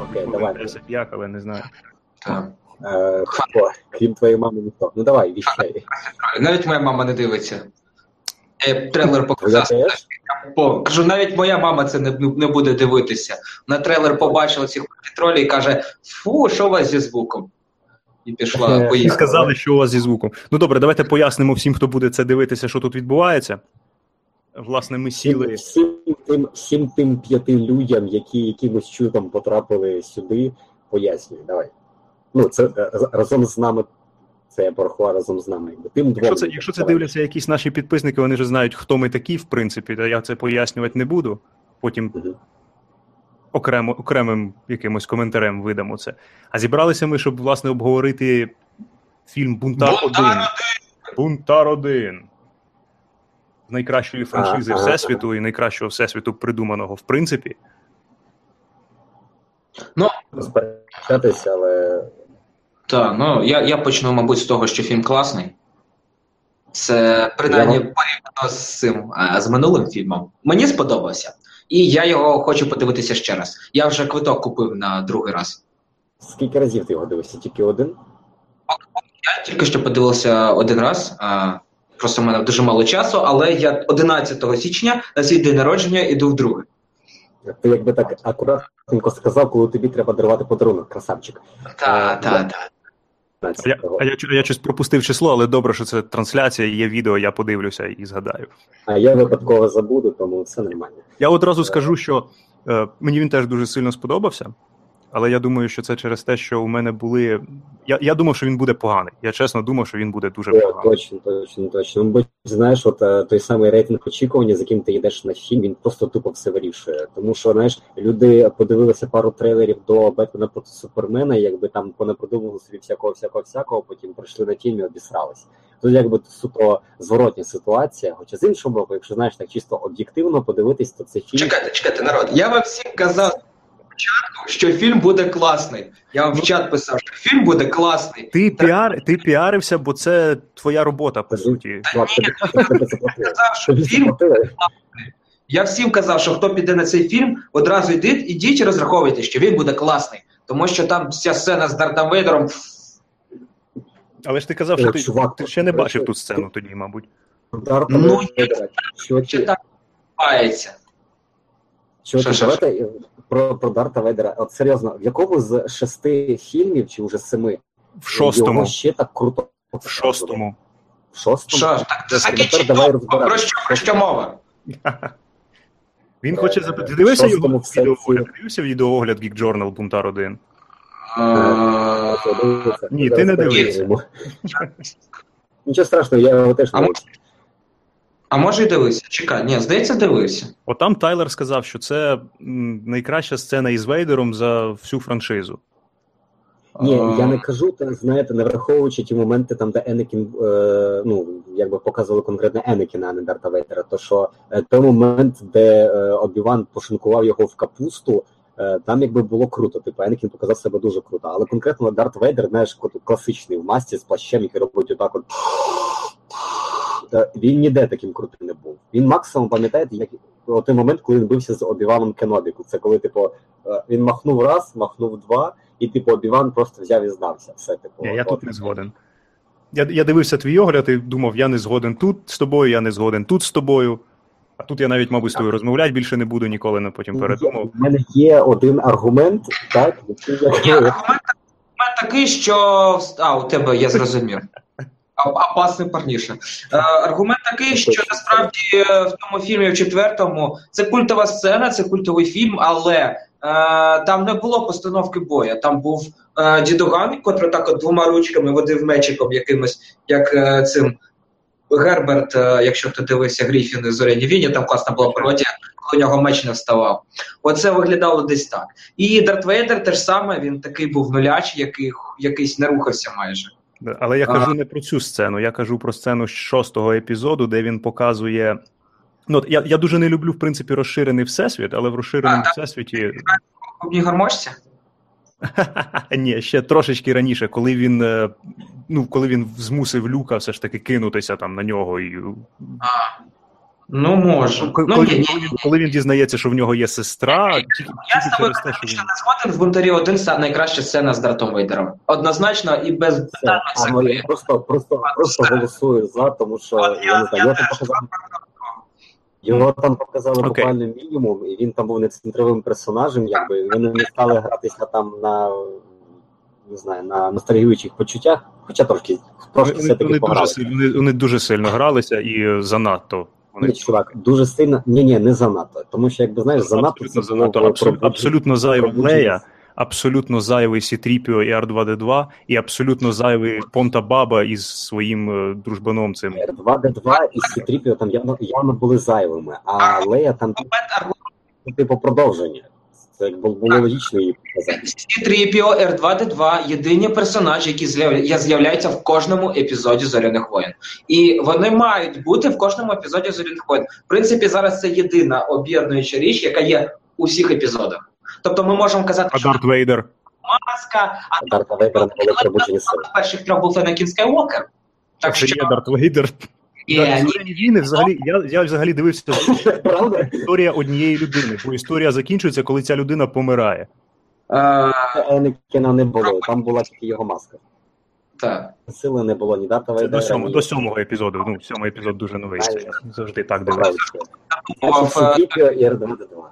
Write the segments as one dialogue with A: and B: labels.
A: Окей, давай.
B: 10 як, але не знаю.
C: Так.
A: Е. Крім твоєї мами, ніхто. Ну давай, віщай.
C: Навіть моя мама не дивиться. Я трейлер показав. кажу, навіть моя мама це не, не буде дивитися. На трейлер побачила цих тролі і каже: фу, що у вас зі звуком? І пішла
A: Е,
B: І
C: поїхала.
B: сказали, що у вас зі звуком. Ну добре, давайте пояснимо всім, хто буде це дивитися, що тут відбувається. Власне, ми сіли.
A: Всім, всім, тим, всім тим п'яти людям, які якимось чудом потрапили сюди, пояснюю, давай. Ну, це е, разом з нами, це я порахував разом з нами. Тим двом.
B: Якщо це, якщо це дивляться якісь наші підписники, вони вже знають, хто ми такі, в принципі, та я це пояснювати не буду. Потім
A: Мгм.
B: Окремо, окремим якимось коментарем видамо це. А зібралися ми, щоб власне обговорити фільм Бунтар 1.
C: Бунтар
B: Бунтар 1. Найкращої франшизи Всесвіту і найкращого Всесвіту придуманого, в принципі.
C: Ну,
A: Сперечатися, але
C: так, ну я, я почну, мабуть, з того, що фільм класний. Це принаймні
A: Я-
C: порівняно з цим з минулим фільмом. Мені сподобався. І я його хочу подивитися ще раз. Я вже квиток купив на другий раз.
A: скільки разів ти його дивився? Тільки один?
C: Я тільки що подивився один раз. А, просто в мене дуже мало часу, але я 11 січня на свій день народження іду вдруге.
A: Ти якби так акуратненько сказав, коли тобі треба дарувати подарунок, красавчик.
C: Так, так, так.
B: А я, а я, я щось пропустив число, але добре, що це трансляція, є відео, я подивлюся і згадаю.
A: А я випадково забуду, тому все нормально.
B: Я одразу скажу, що е, мені він теж дуже сильно сподобався, але я думаю, що це через те, що у мене були. Я, я думав, що він буде поганий. Я чесно думав, що він буде дуже поганий.
A: точно, точно, точно. Ну, бо знаєш, от е, той самий рейтинг очікування, з яким ти йдеш на фільм, він просто тупо все вирішує. Тому що знаєш, люди подивилися пару трейлерів до Бетмена проти Супермена, якби там понапридумували собі всякого, всякого, всякого, потім прийшли на фільм і обісралися. Тут якби суто зворотня ситуація. Хоча з іншого боку, якщо знаєш так чисто об'єктивно подивитись, то це фільм.
C: Чекайте, чекайте, народ. Я вам всім казав спочатку, що фільм буде класний. Я вам в чат писав, що фільм буде класний.
B: Ти, піар, ти піарився, бо це твоя робота, по суті.
A: Тобі- тобі це.
C: Казав, що фільм.
A: заплатили.
C: Я всім казав, що хто піде на цей фільм, одразу йдіть, ідіть і розраховуйте, що він буде класний. Тому що там вся сцена з Дартом Вейдером.
B: Але ж ти казав, що ти,
A: чувак,
B: ти ще не бачив ту сцену тоді, мабуть.
A: Дарта
C: Ну,
A: Вейдера.
C: Що так відбувається?
A: Що
C: Що, що,
A: про, про Дарта Вейдера. От серйозно, в якому з шести фільмів чи вже семи
B: В шостому.
A: його ще так круто
B: В шостому.
A: В шостому?
C: Ж, так це
A: Тепер давай
C: думку.
A: розбиратися.
C: Про що, про що мова?
B: Він хоче запитати. Ти дивився його
A: в
B: відеоогляд? Дивився відеоогляд Geek Journal Бунтар 1?
C: Е,
B: Ні, ти не дивився.
A: Нічого страшного, я його теж не
C: може- А може й дивився? Чекай, ні, здається, дивився.
B: От там Тайлер сказав, що це найкраща сцена із Вейдером за всю франшизу.
A: Ні, я не кажу, та знаєте, не враховуючи ті моменти, там, де Енекін, е, ну, якби показували конкретно Енекіна, а не Дарта Вейдера, то що е, той момент, де е, Обіван пошинкував його в капусту, е, там якби було круто. Типу, Енекін показав себе дуже круто. Але конкретно Дарт Вейдер, знаєш, класичний в масці з плащем, який робить отак от. Е, Він ніде таким крутим не був. Він максимум пам'ятаєте, як о, той момент, коли він бився з Обіваном Кенобіку. Це коли, типу, е, він махнув раз, махнув два, і типу Обіван просто взяв і здався. Все, типу,
B: Ні, я тут не згоден. Я, я дивився твій огляд і думав, я не згоден тут з тобою, я не згоден тут з тобою. А тут я навіть, мабуть, з тобою розмовляти більше не буду ніколи, не потім передумав.
A: У мене є один аргумент, так?
C: Ні, аргумент, аргумент такий, що. А, у тебе я зрозумів. Опасний парніше. Е, аргумент такий, що насправді е, в тому фільмі, в четвертому, це культова сцена, це культовий фільм, але е, там не було постановки боя. Там був е, дідуган, котрий так от двома ручками водив мечиком якимось, як е, цим Герберт, е, якщо хто дивився Гріфін і Зоряні Війні, там класна була пародія, коли у нього меч не вставав. Оце виглядало десь так. І Дарт Вейдер теж саме, він такий був нуляч, який якийсь не рухався майже.
B: Але я
C: А.
B: кажу не про цю сцену, я кажу про сцену шостого епізоду, де він показує. Ну, я, я дуже не люблю, в принципі, розширений всесвіт, але в розширеному
C: А,
B: всесвіті
C: Кубні гармошці?
B: Ні, ще трошечки раніше, коли він е, ну, коли він змусив Люка все ж таки кинутися там на нього. і...
C: А, ну, може.
B: Коли,
C: ну,
B: коли,
C: ні, ні,
B: коли, він дізнається, що в нього є сестра, тільки,
C: Я
B: тільки
C: з тобою
B: через те, що
C: що
B: він.
C: не згоден в бунтарі один са- найкраща сцена з Дартом Вейдером. Однозначно і без
A: Все,
C: питань
A: а ну, я просто, просто, просто голосую за, тому що
C: От
A: я, не знаю, його там
C: теж.
A: показали. Його там показали
B: Окей.
A: буквально мінімум, і він там був не центровим персонажем, якби вони не стали гратися там на не знаю, на ностальгіючих почуттях, хоча трошки, трошки
B: Вони,
A: все-таки
B: вони, дуже
A: пограли.
B: вони, вони дуже сильно гралися і занадто. Вони
A: Ні, чувак, дуже сильно. Ні, ні, не занадто. Тому що, якби знаєш, занадто
B: абсолютно
A: це
B: занадто. Абсолютно, абсолютно зайва Лея, абсолютно зайвий Сітріпіо і R2D2, і абсолютно зайвий Понта Баба із своїм е, дружбаном цим.
A: R2D2 і C-3PO там явно, явно були зайвими, а Лея там типу продовження. Це якби було логічно її показати.
C: C-3PO, R2-D2 – єдині персонажі, які з'яв- з'являються в кожному епізоді Зоряних воєн. І вони мають бути в кожному епізоді Зоряних воєн. В принципі, зараз це єдина об'єднуюча річ, яка є у всіх епізодах. Тобто ми можемо казати,
B: А
C: що
B: Дарт Вейдер.
C: маска, а
A: Дарта Вейдера не було пробуджені сили.
C: в перших трьох був Енакін Скайуокер. Так що
B: є Дарт Вейдер.
C: Ні,
B: Да,
C: ні,
B: «Зоряні взагалі, я, я взагалі дивився
A: Правда?
B: історія однієї людини, бо історія закінчується, коли ця людина помирає.
C: е,
A: Енекіна не було, там була тільки його маска.
C: так.
A: Сили не було ні Дарта
B: Це
A: Вейдера.
B: до сьомого, до сьомого епізоду. Ну, сьомий епізод дуже новий. Це я завжди так дивився.
A: Правильно.
C: Був,
A: Значить,
C: е,
A: C-3PO і R2D2.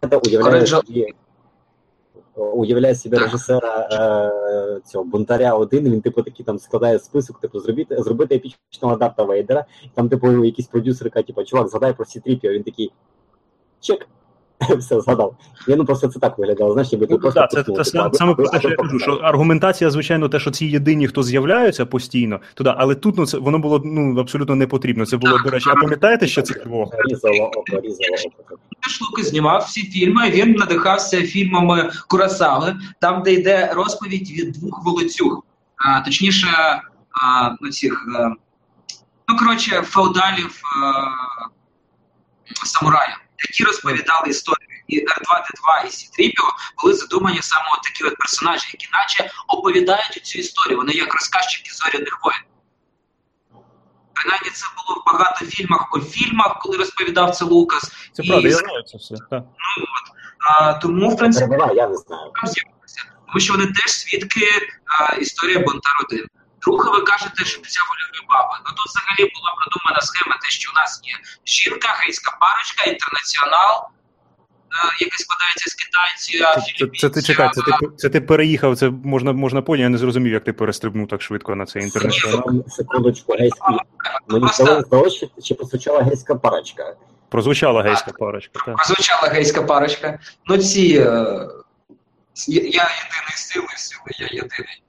A: Це уявляє
C: себе
A: режисера е, цього бунтаря один, він типу такий там складає список, типу, зробити, зробити епічного Дарта Вейдера, там, типу, якийсь продюсер каже, типу, чувак, згадай про C-3PO, він такий, чек, все, згадав. Я ну просто це так виглядало, знаєш, ніби ти
B: Ну,
A: просто
B: да, це,
A: пихнув,
B: це,
A: типу,
B: саме про те, що я кажу, що аргументація, звичайно, те, що ці єдині, хто з'являються постійно, то да, але тут ну, це, воно було ну, абсолютно не потрібно. Це було, до речі, а пам'ятаєте, що це було?
A: Різало око, різало око.
C: Теж Луки знімав всі фільми. Він надихався фільмами Курасави, там, де йде розповідь від двох волоцюг, а, точніше, а, ну, цих, е, ну коротше, феодалів е, самураїв, які розповідали історію. І R2D2 і C-3PO були задумані саме от такі от персонажі, які наче оповідають цю історію. Вони як розказчики зоряних воєн. Принаймні це було в багато фільмах у фільмах, коли розповідав це Лукас.
B: Це
C: І-
B: правда, я знаю це все. Так.
C: А, тому, в принципі,
A: я не знаю.
C: Тому що вони теж свідки а, історії Бонтар 1. Друге, ви кажете, що взяв Ольги Баба. Ну тут взагалі була продумана схема, те, що у нас є жінка, гейська парочка, інтернаціонал, е, який складається з китайців,
B: Це, це, це ти чекай, це ти, це ти переїхав, це можна, можна поняти, я не зрозумів, як ти перестрибнув так швидко на цей інтернаціонал.
A: Секундочку, гейський. Мені здалося, чи посвячала гейська парочка.
B: Прозвучала гейська парочка. Так.
C: прозвучала гейська парочка. Ну ці. е, я, я єдиний сили, сили, я єдиний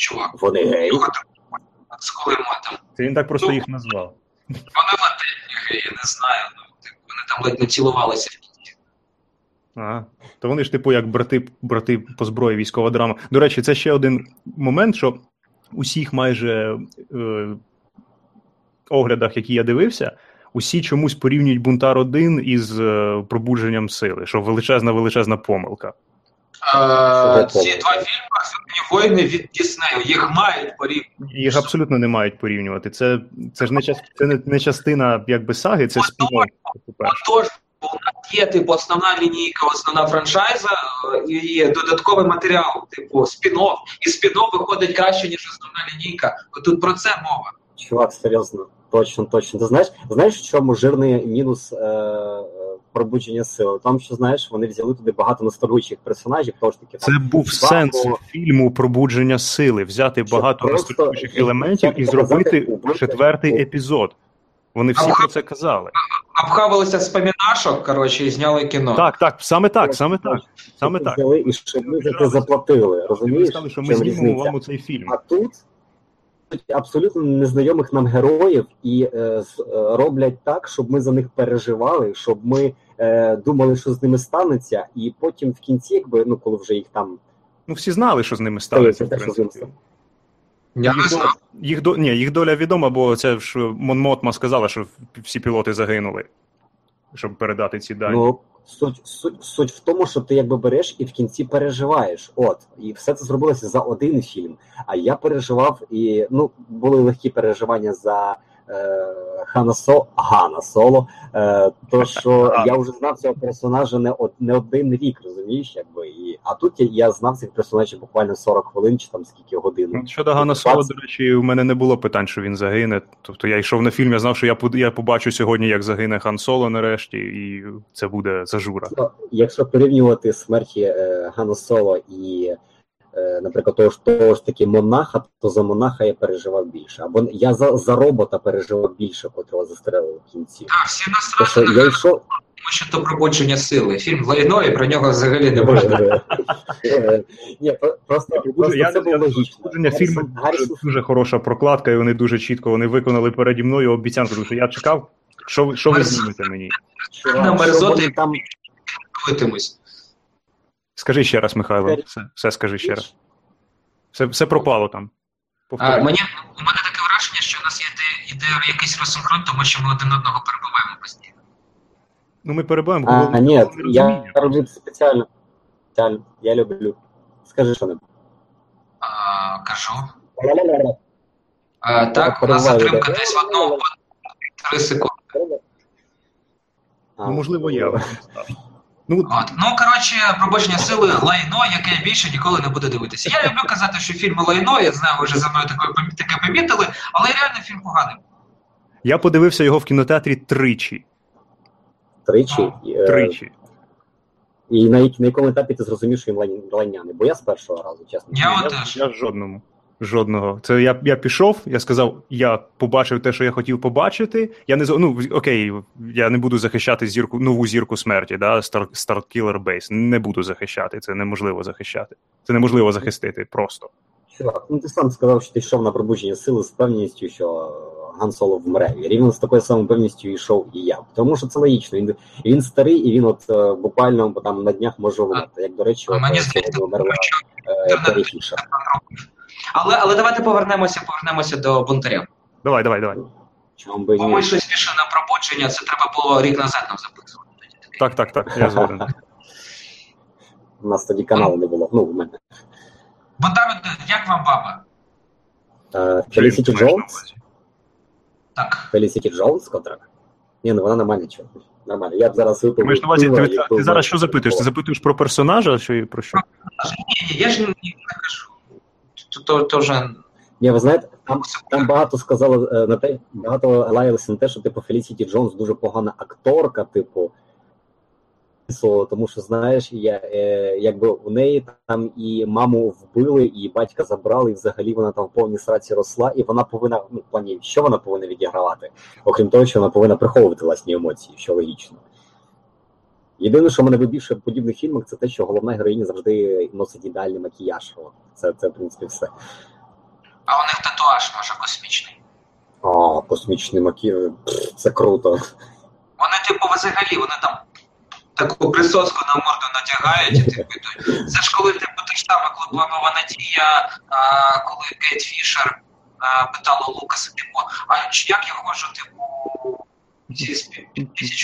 C: чувак.
A: Вони геї.
C: Там з кулеметом.
B: Це він так просто їх назвав.
C: Вони латентні геї, я не знаю. Ну, типу, вони там ледь не цілувалися.
B: Ага. То вони ж, типу, як брати, брати по зброї, військова драма. До речі, це ще один момент, що усіх майже е, оглядах, які я дивився, усі чомусь порівнюють бунтар 1 із е, пробудженням сили, що величезна величезна помилка.
C: Е, ці два фільми «Зоряні воїни від Діснею, їх мають порівняти.
B: Їх абсолютно не мають порівнювати. Це, це ж не, час, це не, не частина якби саги, це по-перше.
C: Отож, у нас є типу основна лінійка, основна франшайза е, і є додатковий матеріал, типу спін-офф. І спін-офф виходить краще, ніж основна лінійка. Тут про це мова.
A: Чувак, серйозно, точно, точно. Ти знаєш, знаєш, в чому жирний мінус е, пробудження сили? Там, що знаєш, вони взяли туди багато ностальгійних персонажів, тому ж таки
B: Це
A: там,
B: був
A: Бако,
B: сенс фільму пробудження сили, взяти
A: Щоб
B: багато
A: просто
B: елементів і зробити
A: убивця.
B: четвертий епізод. Вони всі про це казали.
C: Обхавилися з помінашок, коротше, і зняли кіно.
B: Так, так, саме так, саме так. Саме так.
A: взяли і щоб ми за це заплатили. Розумієш?
B: сказали, що ми знімемо вам цей фільм.
A: А тут абсолютно незнайомих нам героїв і е, з- е, роблять так, щоб ми за них переживали, щоб ми е, думали, що з ними станеться, і потім в кінці, якби ну коли вже їх там
B: Ну, всі знали, що з ними. В
A: Те, що з ними
B: принципі.
C: Я
B: Їх, доля, їх, до, ні, їх доля відома, бо це ж Монмотма сказала, що всі пілоти загинули, щоб передати ці дані.
A: ну Суть, суть, суть в тому, що ти якби береш і в кінці переживаєш. От, і все це зробилося за один фільм. А я переживав, і ну, були легкі переживання за Хана Со, Гана Соло. Е, то що я вже знав цього персонажа не од, не один рік, розумієш, якби. І, а тут я, я знав цих персонажів буквально 40 хвилин чи там скільки годин.
B: Ну, Щодо Гана Соло, до речі, у мене не було питань, що він загине. Тобто я йшов на фільм, я знав, що я я побачу сьогодні, як загине Хан Соло нарешті, і це буде зажура.
A: Якщо порівнювати смерті е, Гана Соло і Е, наприклад, того ж того ж таки монаха, то за монаха я переживав більше. Або я за за робота переживав більше, котрого застрелили в кінці.
C: Так, всі насправді я йшов. Тому що то пробудження сили. Фільм лайно, і про нього взагалі не можна.
A: Ні, Просто це було логічно.
B: Пробудження фільму дуже хороша прокладка, і вони дуже чітко вони виконали переді мною обіцянку, тому що я чекав, що що ви знімете мені.
C: На мерзоти там.
B: Скажи ще раз, Михайло, все все скажи ще раз. Все все пропало там.
C: А, мені, У мене таке враження, що у нас є іде якийсь розсинхрон, тому що ми один одного перебуваємо постійно.
B: Ну, ми перебуваємо,
A: бо А, ні, я роблю спеціально. спеціально. Я люблю. Скажи що небудь.
C: Кажу. А, так, у нас затримка десь в одну три секунди.
B: Ну, можливо, я.
C: Ну, От. ну коротше, пробачення сили лайно, яке я більше ніколи не буду дивитися. Я люблю казати, що фільми лайно, я знаю, ви вже за мною таке, таке помітили, але реально фільм поганий.
B: Я подивився його в кінотеатрі тричі.
A: Тричі?
B: Е, тричі.
A: І на, на якому етапі ти зрозумів, що він лайняний? Бо я з першого разу, чесно.
C: Я,
B: я, я, я жодному. Жодного. Це я я пішов, я сказав, я побачив те, що я хотів побачити. Я не ну окей, я не буду захищати зірку, нову зірку смерті, да, Starkiller Base. Не буду захищати. Це неможливо захищати. Це неможливо захистити просто.
A: Чувак, ну ти сам сказав, що ти йшов на пробудження сили з певністю, що Ган Соло вмре. І рівно з такою самою певністю йшов і я. Тому що це логічно. Він він старий, і він от е, буквально там на днях може вмерти. Як до речі, от,
C: мені здається,
A: вмерла
C: Фішер. Але але давайте повернемося повернемося до бунтаря.
B: Давай, давай, давай.
A: Чому би
C: Бо ми щось пішли на пробудження, це треба було рік назад нам записувати.
B: Так, так, так, я згоден.
A: У нас тоді каналу не було. Ну, в мене.
C: Бондар, як вам баба?
A: Фелісіті Джонс?
C: Так.
A: Фелісіті Джонс, котра? Ні, ну вона нормальна чого. Нормально. Я б зараз випив.
B: Ти, ти, ти, ти зараз що запитуєш? Ти запитуєш про персонажа чи про що?
C: Ні, ні, я ж не кажу то, то вже.
A: Ні, ви знаєте, там там багато сказали е, на те, багато лаялися на те, що типу Фелісіті Джонс дуже погана акторка, типу. Тому що, знаєш, я, е, якби у неї там і маму вбили, і батька забрали, і взагалі вона там в повній сраці росла, і вона повинна, ну, в плані, що вона повинна відігравати, окрім того, що вона повинна приховувати власні емоції, що логічно. Єдине, що мене вибільше в подібних фільмах, це те, що головна героїня завжди носить ідеальний макіяж. Це, це в принципі, все.
C: А у них татуаж може космічний.
A: А, космічний макіяж, це круто.
C: Вони, типу, взагалі, вони там таку присоску на морду надягають і типу, Це ж коли типу, те ж саме, планова надія, а, коли Кейт Фішер а, питала Лукаса, типу, а як я ходжу, типу,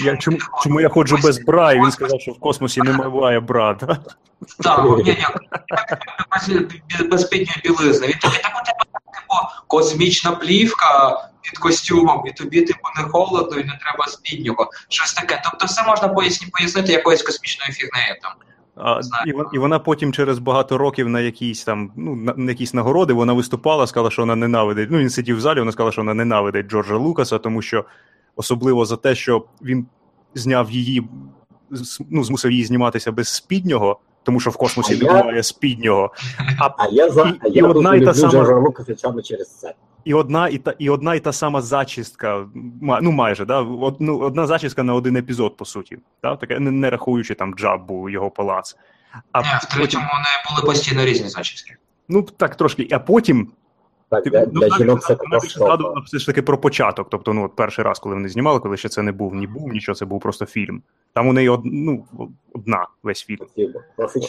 B: я, чому, чому я ходжу без бра, і він сказав, що в космосі немає брата.
C: Так, ні, ні, без спідньої білизни. Він тобі так у тебе типу, космічна плівка під костюмом, і тобі, типу, не холодно, і не треба спіднього. Щось таке. Тобто все можна пояснити якоюсь космічною фігнею там.
B: А, і, і вона потім через багато років на якісь там ну на, на якісь нагороди вона виступала, сказала, що вона ненавидить. Ну він сидів в залі, вона сказала, що вона ненавидить Джорджа Лукаса, тому що особливо за те, що він зняв її, ну змусив її зніматися без спіднього, тому що в космосі а немає я... спіднього.
A: А, а я за і, і одна і та сама через це.
B: І одна і та і одна і та сама зачістка, ну майже да, од, ну, одна зачістка на один епізод, по суті, да? таке не, не рахуючи там джабу, його палац.
C: А не, в третьому потім... вони були постійно різні зачіски.
B: Ну так трошки. А потім
A: Так,
B: Ти-
A: для,
B: ну,
A: для жінок це
B: згадувала все ж таки про початок. Тобто, ну, от перший раз, коли вони знімали, коли ще це не був ні був, нічого, це був просто фільм. Там у неї од, ну, одна весь фільм.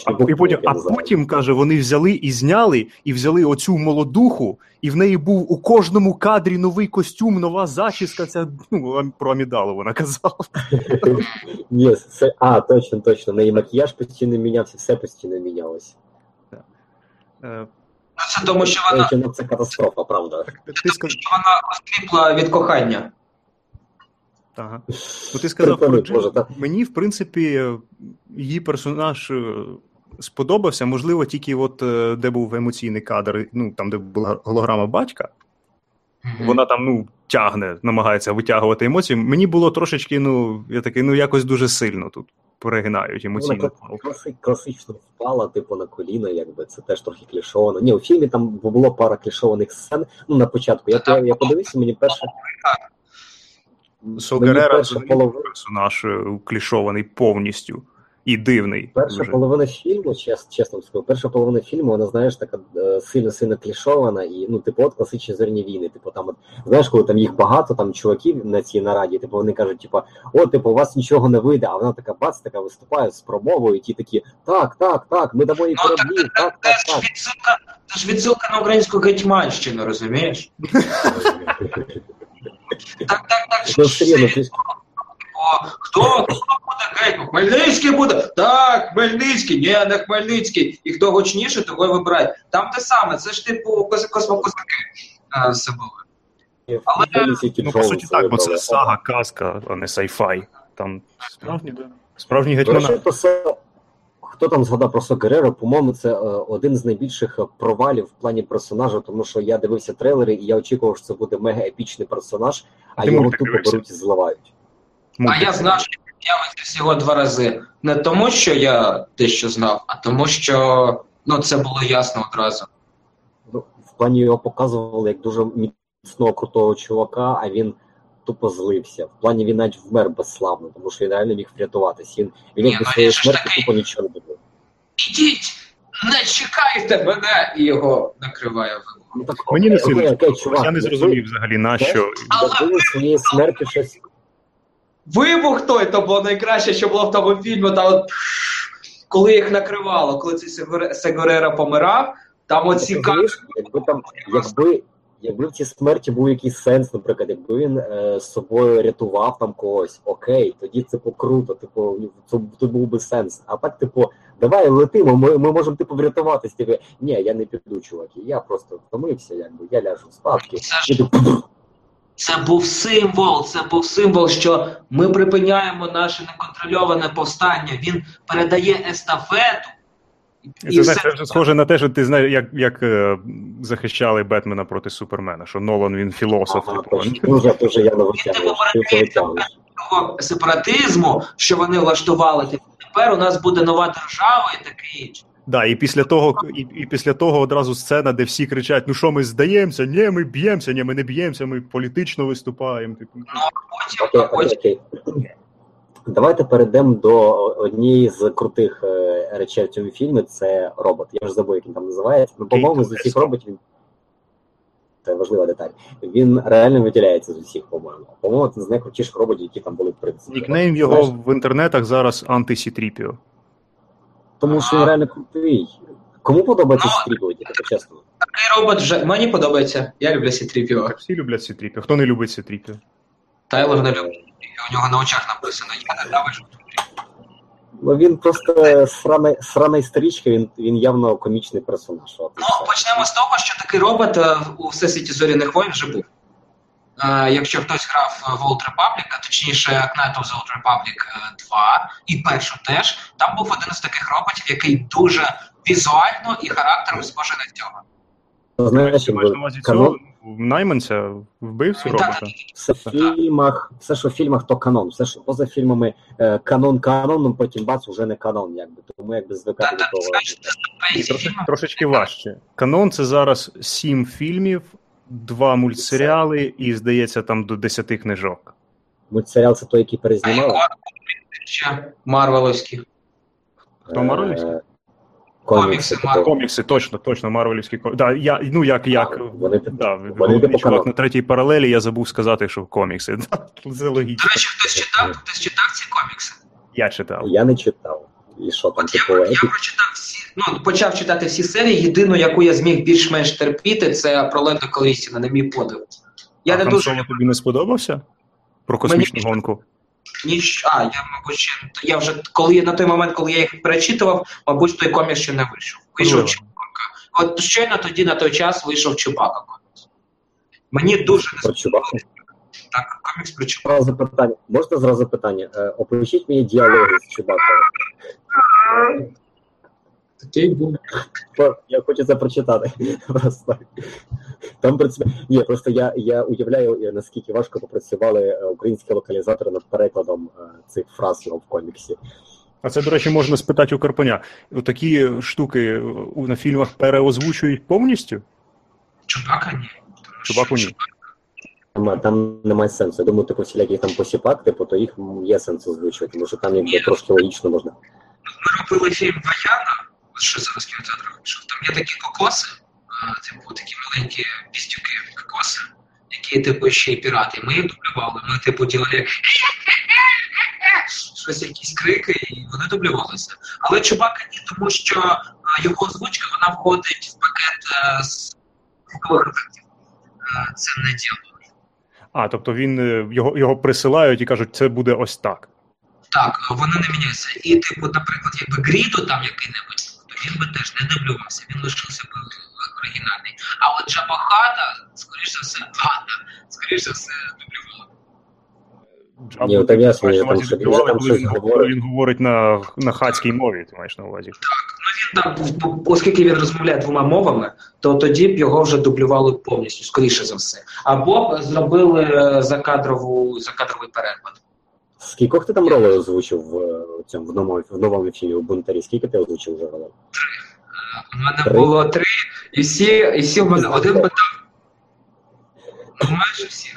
B: А, і потім, а потім каже, вони взяли і зняли, і взяли оцю молодуху, і в неї був у кожному кадрі новий костюм, нова зачіска. Ця ну про Амідалу вона казала.
A: Ні, це, а, точно, точно. Неї макіяж постійно мінявся, все постійно мінялося.
C: Ну, Це тому, що вона,
A: це катастрофа, правда.
B: Ти сказ...
C: що вона осліпла від кохання.
B: Ага. Ну, ти сказав про Джин.
A: Боже.
B: Мені, в принципі, її персонаж е, сподобався. Можливо, тільки от е, де був емоційний кадр, ну там, де була голограма батька, вона там ну тягне, намагається витягувати емоції. Мені було трошечки, ну я такий, ну якось дуже сильно тут перегинають емоційно.
A: кла- класи- класично впала, типу, на коліна, якби це теж трохи клішовано. Ні, у фільмі там було пара клішованих сцен. Ну, на початку. Я, я, я подивився, мені перше.
B: Согерера
A: перша половина,
B: персонаж е, клішований повністю і дивний.
A: перша
B: дуже.
A: половина фільму, чес, чесно скажу, перша половина фільму, вона, знаєш, така е, сильно-сильно клішована, і ну, типу, от класичні зорні війни. Типу, там, от, знаєш, коли там їх багато, там чуваків на цій нараді, типу, вони кажуть, типу, о, типу, у вас нічого не вийде, а вона така бац, така виступає з промовою, і ті такі, так, так, так, ми дамо їй
C: Ну, так,
A: кораблі, так,
C: Це
A: так,
C: ж
A: так.
C: ж відсилка на українську гетьманщину, розумієш? Так, так, так. Хто, хто буде гетьман? Хмельницький буде? Так, Хмельницький, ні, не Хмельницький. І хто гучніше, того й вибирає. Там те саме, це ж типу кос- космокозаки е, все було. Але-
B: Ну, по суті, так, бо це сага, казка, а не сайфай. Там справжні. Справжні гетьмана.
A: хто там згадав про Согерера, по-моєму, це е, один з найбільших е, провалів в плані персонажа, тому що я дивився трейлери, і я очікував, що це буде мега епічний персонаж, а
B: Ти
A: його тупо беруть і зливають.
C: А я знав, що він з'явиться всього два рази. Не тому, що я дещо знав, а тому, що ну, це було ясно одразу.
A: Ну, в плані його показували як дуже міцного крутого чувака, а він тупо злився. В плані він навіть вмер безславно, тому що він реально міг врятуватись. Він, він
C: Ні,
A: якби
C: ну,
A: своєї смерті
C: такий-
A: тупо нічого не робив.
C: Ідіть, не чекайте мене! І його накриває вибух.
A: Ну, так,
B: Мені не сильно Я не зрозумів взагалі на що.
A: Якби своєї смерті щось
C: Вибух той, то було найкраще, що було в тому фільмі. Там от, коли їх накривало, коли цей Сегоре- Сегорера помирав, там оці
A: якби там, якби, якби в цій смерті був якийсь сенс, наприклад, якби він е, з собою рятував там когось, окей, тоді це типу, круто, типу, це, тут був би сенс. А так, типу, давай летимо, ми, ми можемо типу врятуватись. Типу, ні, я не піду, чуваки, я просто втомився, якби я ляжу спадки.
C: Це
A: І типу,
C: був символ, це був символ, що ми припиняємо наше неконтрольоване повстання. Він передає естафету.
B: Це, знаєш, це вже схоже на те, що ти знаєш, як, як е, захищали Бетмена проти Супермена, що Нолан він філософ.
A: ага,
B: типу.
A: дуже, дуже явно витягуєш, ти це витягуєш.
C: того сепаратизму, що вони влаштували. Типу, Тепер у нас буде нова держава і таке інше.
B: Да, і після того, і, і після того одразу сцена, де всі кричать: ну що, ми здаємося, ні, ми б'ємося, ні, ми не б'ємося, ми політично виступаємо. Типу.
C: Ну
A: Окей, окей, окей. Давайте перейдемо до однієї з крутих е, речей в цьому фільмі. Це робот. Я вже забув, як він там називається. Ну, по-моєму, з усіх роботів він. Це важлива деталь. Він реально виділяється з усіх, по-моєму. По-моєму, це з найкрутіших роботів, які там були в принципі.
B: Нікнейм його
A: Знаєш,
B: в інтернетах зараз антисітріпіо.
A: Тому що він реально крутий. Кому подобається
C: Ну,
A: так чесно?
C: такий робот вже мені подобається. Я люблю Сітріпіо.
B: Всі люблять сітріпіо. Хто не любить сітріпіо?
C: Тайлор не любить. У нього на очах написано Я ненавиджу.
A: Ну він просто срана, срана історичка, він, він явно комічний персонаж.
C: Ну, почнемо з того, що такий робот е, у Всесвіті зоряних воїн вже був. Е, Якщо хтось грав в Old Republic, а точніше Knight of the Old Republic е, 2 і першу теж, там був один з таких роботів, який дуже візуально і характером схожий на цього.
A: Знаєш,
B: Ти маєш на увазі
A: канон,
B: цього найманця вбив цього
C: Так,
B: робота?
A: все в фільмах, все, що в фільмах, то канон. Все, що поза фільмами е, канон каноном, потім бац, вже не канон, якби. Тому якби звикати до того.
B: трошечки важче. Канон це зараз сім фільмів, два мультсеріали і, здається, там до десяти книжок.
A: Мультсеріал це той, який
C: А
A: перезнімали.
C: ще Марвеловські.
B: Хто Марвелівський?
A: Е,
C: Комікси,
A: типу,
B: Комікси, точно, точно, марвелівські комікси. Да, я, ну, як, як,
A: вони-
B: да,
A: вони типу
B: чувак на третій паралелі, я забув сказати, що комікси. Це
C: До
B: логічно.
C: речі, хтось читав, хтось читав ці комікси.
B: Я читав.
A: Я не читав. І що там,
C: я,
A: типу,
C: я прочитав всі, ну почав читати всі серії. Єдину, яку я зміг більш-менш терпіти, це про Ленда Колісіна, на мій подив. Я
B: а
C: не
B: Хан
C: дуже
B: Соло тобі не сподобався? Про космічну
C: Мені-
B: гонку.
C: ніч. А, я, мабуть, ще я вже коли на той момент, коли я їх перечитував, мабуть, той комікс ще не вийшов. Вийшов Чубака. От щойно тоді на той час вийшов Чубака комікс. Мені дуже не сподобався так, комікс про Чубака.
A: Зразу питання. Можна зразу питання? Е, Опишіть мені діалоги з Чубакою.
C: Такий був.
A: Я хочу це прочитати. Просто. Там принципі, ні, просто я, я уявляю, е, наскільки важко попрацювали е, українські локалізатори над перекладом е, цих фраз в коміксі.
B: А це, до речі, можна спитати у Карпаня. Такі штуки на фільмах переозвучують повністю?
C: Чубака ні.
B: Чубаку ні.
A: Там, там немає сенсу. Я думаю, типу всіляких там посіпак, типу, то їх є сенс озвучувати, тому що там якби трошки логічно можна.
C: Ми робили фільм Ваяна, що зараз кінотеатр вийшов. Там є такі кокоси, типу такі маленькі пістюки, кокоси, які, типу, ще й пірати. Ми їх дублювали. Ми, типу, ділили щось, якісь крики, і вони дублювалися. Але Чубака ні, тому що його озвучка вона входить в пакет з. Е, Це не діло.
B: А, тобто він його, його присилають і кажуть, це буде ось так.
C: Так, вони не міняються. І, типу, наприклад, якби Гріду там який-небудь, то він би теж не дублювався, він лишився б оригінальний. А от Джабахата, скоріш за все, Хата, скоріш за все, дублювала.
A: Ні, от ясно, я там щось- там щось
B: він,
A: говорить.
B: він говорить на, на хатській мові, ти маєш на увазі.
C: Ну, він там, оскільки він розмовляє двома мовами, то тоді б його вже дублювали повністю, скоріше за все. Або б зробили е, закадрову, закадровий переклад.
A: Скількох ти там ролей озвучив в цьому в новому, в новому фільмі в бунтарі? Скільки ти озвучив вже ролей?
C: У мене
A: Три?
C: було три, і всі, і всі в мене один питав. Ну, майже всі.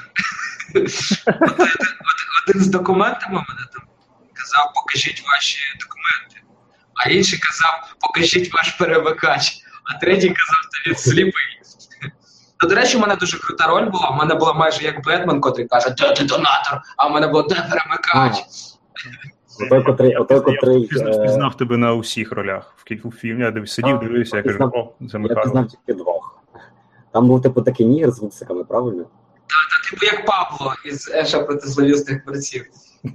C: Один, з документами мене там казав, покажіть ваші документи. А інший казав, покажіть ваш перемикач. А третій казав, він сліпий. Ну, до речі, у мене дуже крута роль була. У мене була майже як Бетмен, котрий каже, де ти донатор, а в мене було де перемикач.
A: Отой, котрий, отой,
B: Я
A: котрий,
B: впізнав,
A: е,
B: тебе на усіх ролях. В кілька фільмі я сидів, дивився, я кажу,
A: пізнав-
B: о, це
A: я пізнав тільки двох. Там був типу такий нігер з вусиками, правильно?
C: Та, типу як Павло із Еша проти зловісних борців.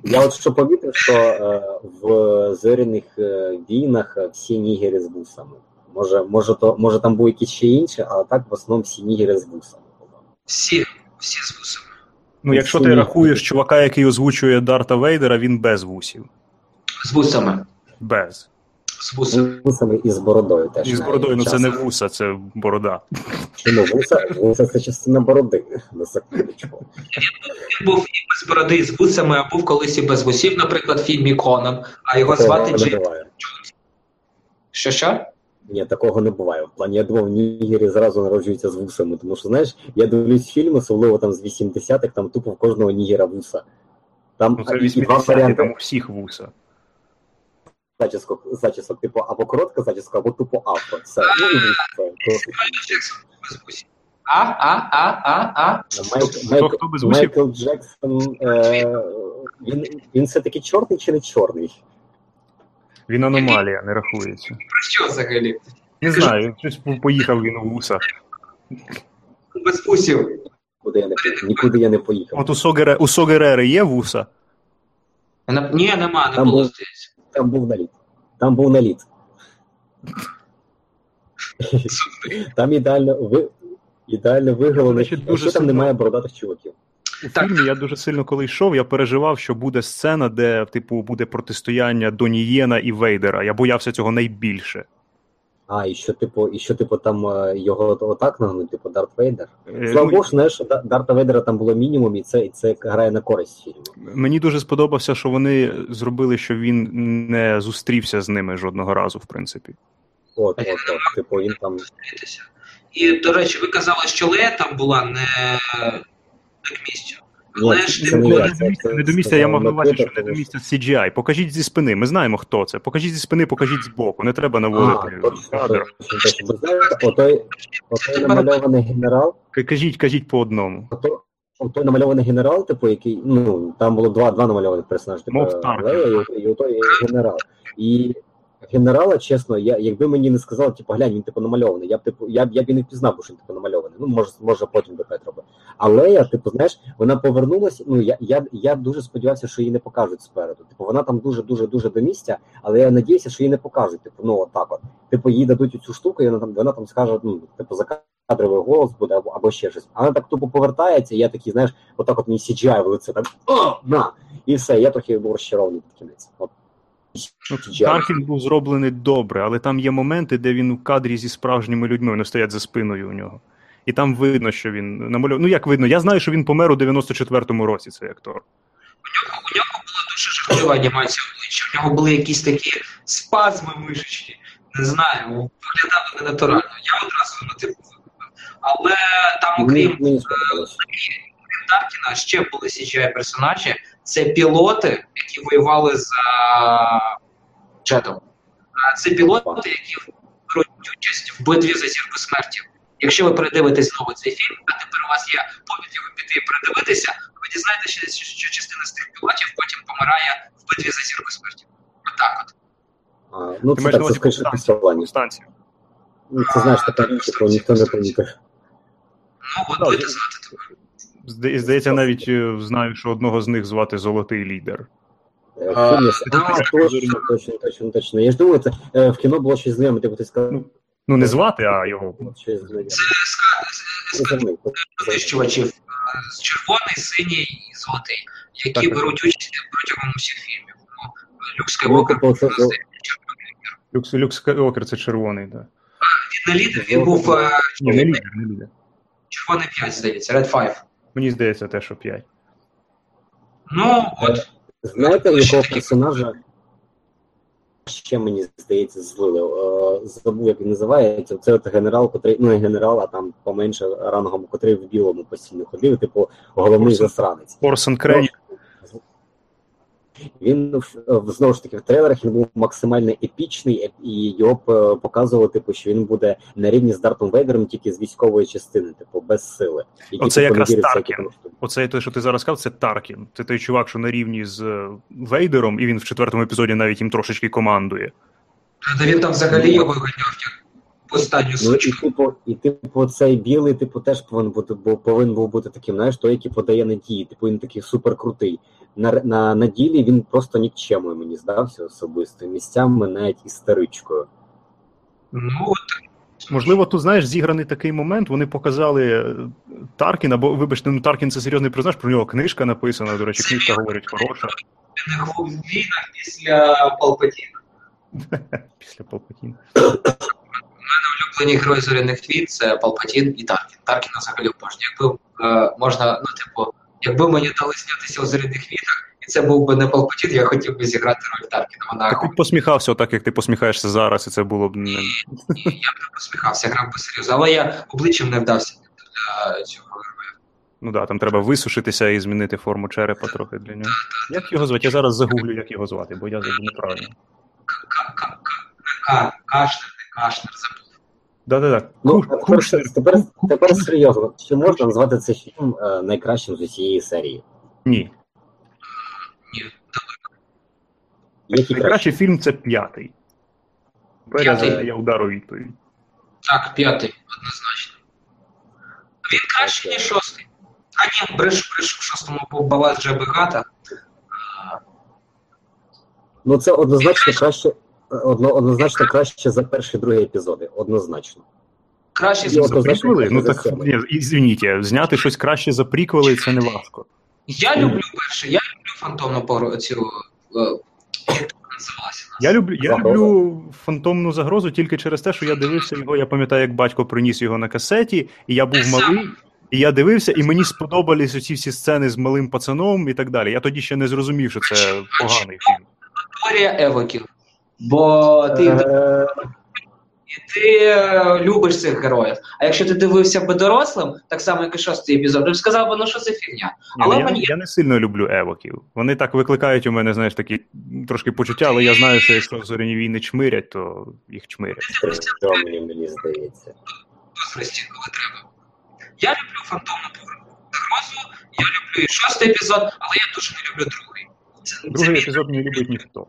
A: Я от що помітив, що е, в зоряних е, війнах всі нігери з вусами. Може, може, то, може там був якийсь ще інший, але так в основному всі нігери з вусами.
C: Всі, всі з вусами.
B: Ну, якщо ти рахуєш чувака, який озвучує Дарта Вейдера, він без вусів.
C: З вусами.
B: Без.
C: З
A: З
C: вусами.
A: вусами і з бородою теж.
B: І з бородою, ну це не вуса, це борода.
A: Чому вуса? Вуса це частина бороди. На секундочку.
C: Він був і без бороди, і з вусами, а був колись і без вусів, наприклад, в фільмі Конан, а його звати
A: Такого не
C: Джей.
A: буває.
C: Що що?
A: Ні, такого не буває. В плані я думав, нігері зразу народжуються з вусами. Тому що, знаєш, я дивлюсь фільми, особливо там з 80-х, там тупо в кожного нігера вуса. Там
B: Ну це
A: і- і два
B: 80-ті,
A: варіанти
B: там у всіх вуса.
A: зачісок, зачісок, типу, або коротка зачіска, або тупо афро. Все. Ну.
C: А, а, а, а, а.
A: Майкл Джексон, е, він, він все-таки чорний чи не чорний?
B: Він аномалія, не рахується.
C: Про що взагалі?
B: Не знаю, щось поїхав він у вуса.
C: Без вусів.
A: Куди я не, нікуди я не поїхав.
B: От у Согере, у Согерери є вуса?
C: Вона- Ні, нема, не
A: Там
C: було
A: був-
C: здається.
A: Там був наліт. Там був наліт. Там ідеально ви. Ідеально виголено,
B: дуже
A: що там
B: сильно-
A: немає бородатих чуваків.
B: У
C: Так.
B: фільмі я дуже сильно коли йшов, я переживав, що буде сцена, де, типу, буде протистояння Донієна і Вейдера. Я боявся цього найбільше.
A: А, і що, типу, і що, типу, там е, його отак нагнуть, типу Дарт Вейдер.
B: Е,
A: Слава
B: ну,
A: Богу, знаєш, Да- Дарта Вейдера там було мінімум, і це, і це грає на користь фільму.
B: Мені дуже сподобався, що вони зробили, що він не зустрівся з ними жодного разу, в принципі.
A: От, от, от, типу, він там.
C: зустрітися. І, до речі, ви казали, що Лея там була не, не. Але
A: Ні,
C: ж
A: не
B: Не до місця,
A: це-
B: не до місця, я мав на увазі, що не до місця CGI. Покажіть зі спини. Ми знаємо, хто це. Покажіть зі спини, покажіть з боку. Не треба наводити. кадр.
A: точно, точно. Ви знаєте, отой, отой намальований генерал,
B: Кажіть, кажіть по одному.
A: ото, отой намальований генерал, типу, який, ну, там було два, два намальованих персонажі, типу,
B: Мов.
A: Лея і, і отой генерал. І генерала, чесно, я, якби мені не сказали, типу, глянь, він типу намальований, я б типу, я б я б і не впізнав, бо що він типу намальований. Ну, може, може потім до Петра би. Але я, типу, знаєш, вона повернулася. Ну я, я, я дуже сподівався, що її не покажуть спереду. Типу, вона там дуже дуже дуже до місця, але я надіюся, що її не покажуть. Типу, ну отак от. Типу, їй дадуть цю штуку, і вона там вона там скаже, ну, типу, закадровий голос буде або, або ще щось. А вона так тупо повертається, і я такий, знаєш, отак от мені CGI в лице, так о, на! І все, я трохи був розчарований під кінець. От.
B: Ну, був зроблений добре, але там є моменти, де він в кадрі зі справжніми людьми, вони стоять за спиною у нього. І там видно, що він намальовав. Ну як видно, я знаю, що він помер у 94-му році, цей актор.
C: у нього була дуже жахлива анімація обличчя. У нього були якісь такі спазми мишечні. Не знаю, виглядало ненатурально. Я одразу ну, типу, але там, окрім
A: сподобалось.
C: Таркіна, ще були CGI персонажі. Це пілоти, які воювали за Джедом. Це пілоти, які беруть участь в битві за зірку смерті. Якщо ви передивитесь знову цей фільм, а тепер у вас є повід його піти і передивитися, ви дізнаєтеся, що, що частина з тих пілотів потім помирає в битві за зірку смерті. Отак от.
A: А, ну,
B: Ти
A: це так, це скоріше
B: повстанців,
A: посилання. Ну, Це знаєш, така річ, яку ніхто не помітив.
C: Ну, от будете
B: я-
C: знати тепер.
B: Зда- Здається, навіть е, знаю, що одного з них звати Золотий лідер.
A: Е,
C: А,
A: фільм точно, точно, точно, точно. Я ж думаю, це е, в кіно було щось знайоме, типу ти сказав.
B: Ну, Ну, не звати, а його.
C: Це ска-
A: Це
C: знищувачів е, червоний, синій і золотий, які беруть участь протягом усіх фільмів. Ну, Люк
A: Ну,
C: Скайвокер
A: типу,
B: Люк Скайуокер це червоний, так.
C: він не лідер, він був е,
B: Ні, не лідер, не лідер.
C: червоний 5, здається, Red 5.
B: Мені здається, те, що 5.
C: Ну, от,
A: Знаєте, якого персонажа ще мені здається злили? Е, Забув, як він називається. Це от генерал, котрий, ну не генерал, а там поменше рангом, котрий в білому постійно ходив, типу головний
B: Орсон.
A: засранець.
B: Орсон Крені.
A: Він знову ж таки в трейлерах він був максимально епічний, і його п- показували, типу, що він буде на рівні з Дартом Вейдером тільки з військової частини, типу, без сили. Який,
B: Оце
A: типу,
B: якраз
A: всякі
B: Таркін. Оце те, що ти зараз сказав, це Таркін. Це той чувак, що на рівні з е, Вейдером, і він в четвертому епізоді навіть їм трошечки командує.
C: Та він там взагалі його ганяв як останню
A: Ну і типу, і типу, цей білий, типу, теж повинен бути, бо повинен був бути таким, знаєш, той, який подає надії. Типу він такий супер крутий. На, на, на ділі він просто нікчемою мені здався особисто. Місцями навіть істеричкою.
C: Ну, от,
B: Можливо, тут знаєш, зіграний такий момент. Вони показали е, Таркіна, бо вибачте, ну Таркін це серйозний персонаж, про нього книжка написана. До речі, книжка говорить хороша
C: він в війнах після Палпатіна.
B: після Палпатіна.
C: Улюблені герої зоряних війн це Палпатін і Таркін. Таркін взагалі обожнюю. Якби е, можна, ну, типу, якби мені дали знятися у зоряних війнах, і це був би не Палпатін, я хотів би зіграти роль Таркіна. Вона
B: Так ти б посміхався, отак як ти посміхаєшся зараз, і це було б не.
C: Ні, ні, я б не посміхався, грав би серйозно, але я обличчям не вдався для цього героя.
B: Ну да, там треба висушитися і змінити форму черепа трохи для нього. Як його звати? Я зараз загуглю, як його звати, бо я забув неправильно.
C: Ка- ка- ка- ка- Кашнер, не Кашнер, забув.
B: Да-да-да.
A: Ну, тепер,
B: Кушнер.
A: тепер, тепер серйозно. Чи можна назвати цей фільм е, найкращим з усієї серії?
B: Ні.
C: Ні,
A: Які?
B: Найкращий фільм це п'ятий.
C: П'ятий?
B: я удару відповідь.
C: Так, п'ятий, однозначно. Він краще, ніж шостий. А ні, брешу, брешу, в шостому був балас Джеби Гата.
A: Ну це однозначно краще. Одно, однозначно краще за перші другий епізоди. Однозначно.
C: Краще
B: За приквели? Ну так, ні, ізвиніть, зняти щось краще за приквели це не важко.
C: Я люблю перший, я люблю фантомну пору цю. е?
B: Я люблю, я
A: Загроза.
B: люблю фантомну загрозу тільки через те, що я дивився його. Я пам'ятаю, як батько приніс його на касеті, і я був малий. І я дивився, і мені сподобались оці всі сцени з малим пацаном і так далі. Я тоді ще не зрозумів, що це поганий фільм.
C: Теорія евоків. Бо ти
A: Е,
C: і ти е, любиш цих героїв. А якщо ти дивився би дорослим, так само, як і шостий епізод, ти б сказав би, ну що це фігня. Але
B: я,
C: мені
B: я не сильно люблю евоків. Вони так викликають у мене, знаєш, такі трошки почуття, але я знаю, що якщо зоряні війни чмирять, то їх чмирять.
A: Що мені, мені здається.
C: коли треба. Я люблю фантомну погрозу, я люблю і шостий епізод, але я дуже не люблю другий.
B: Другий епізод не любить ніхто.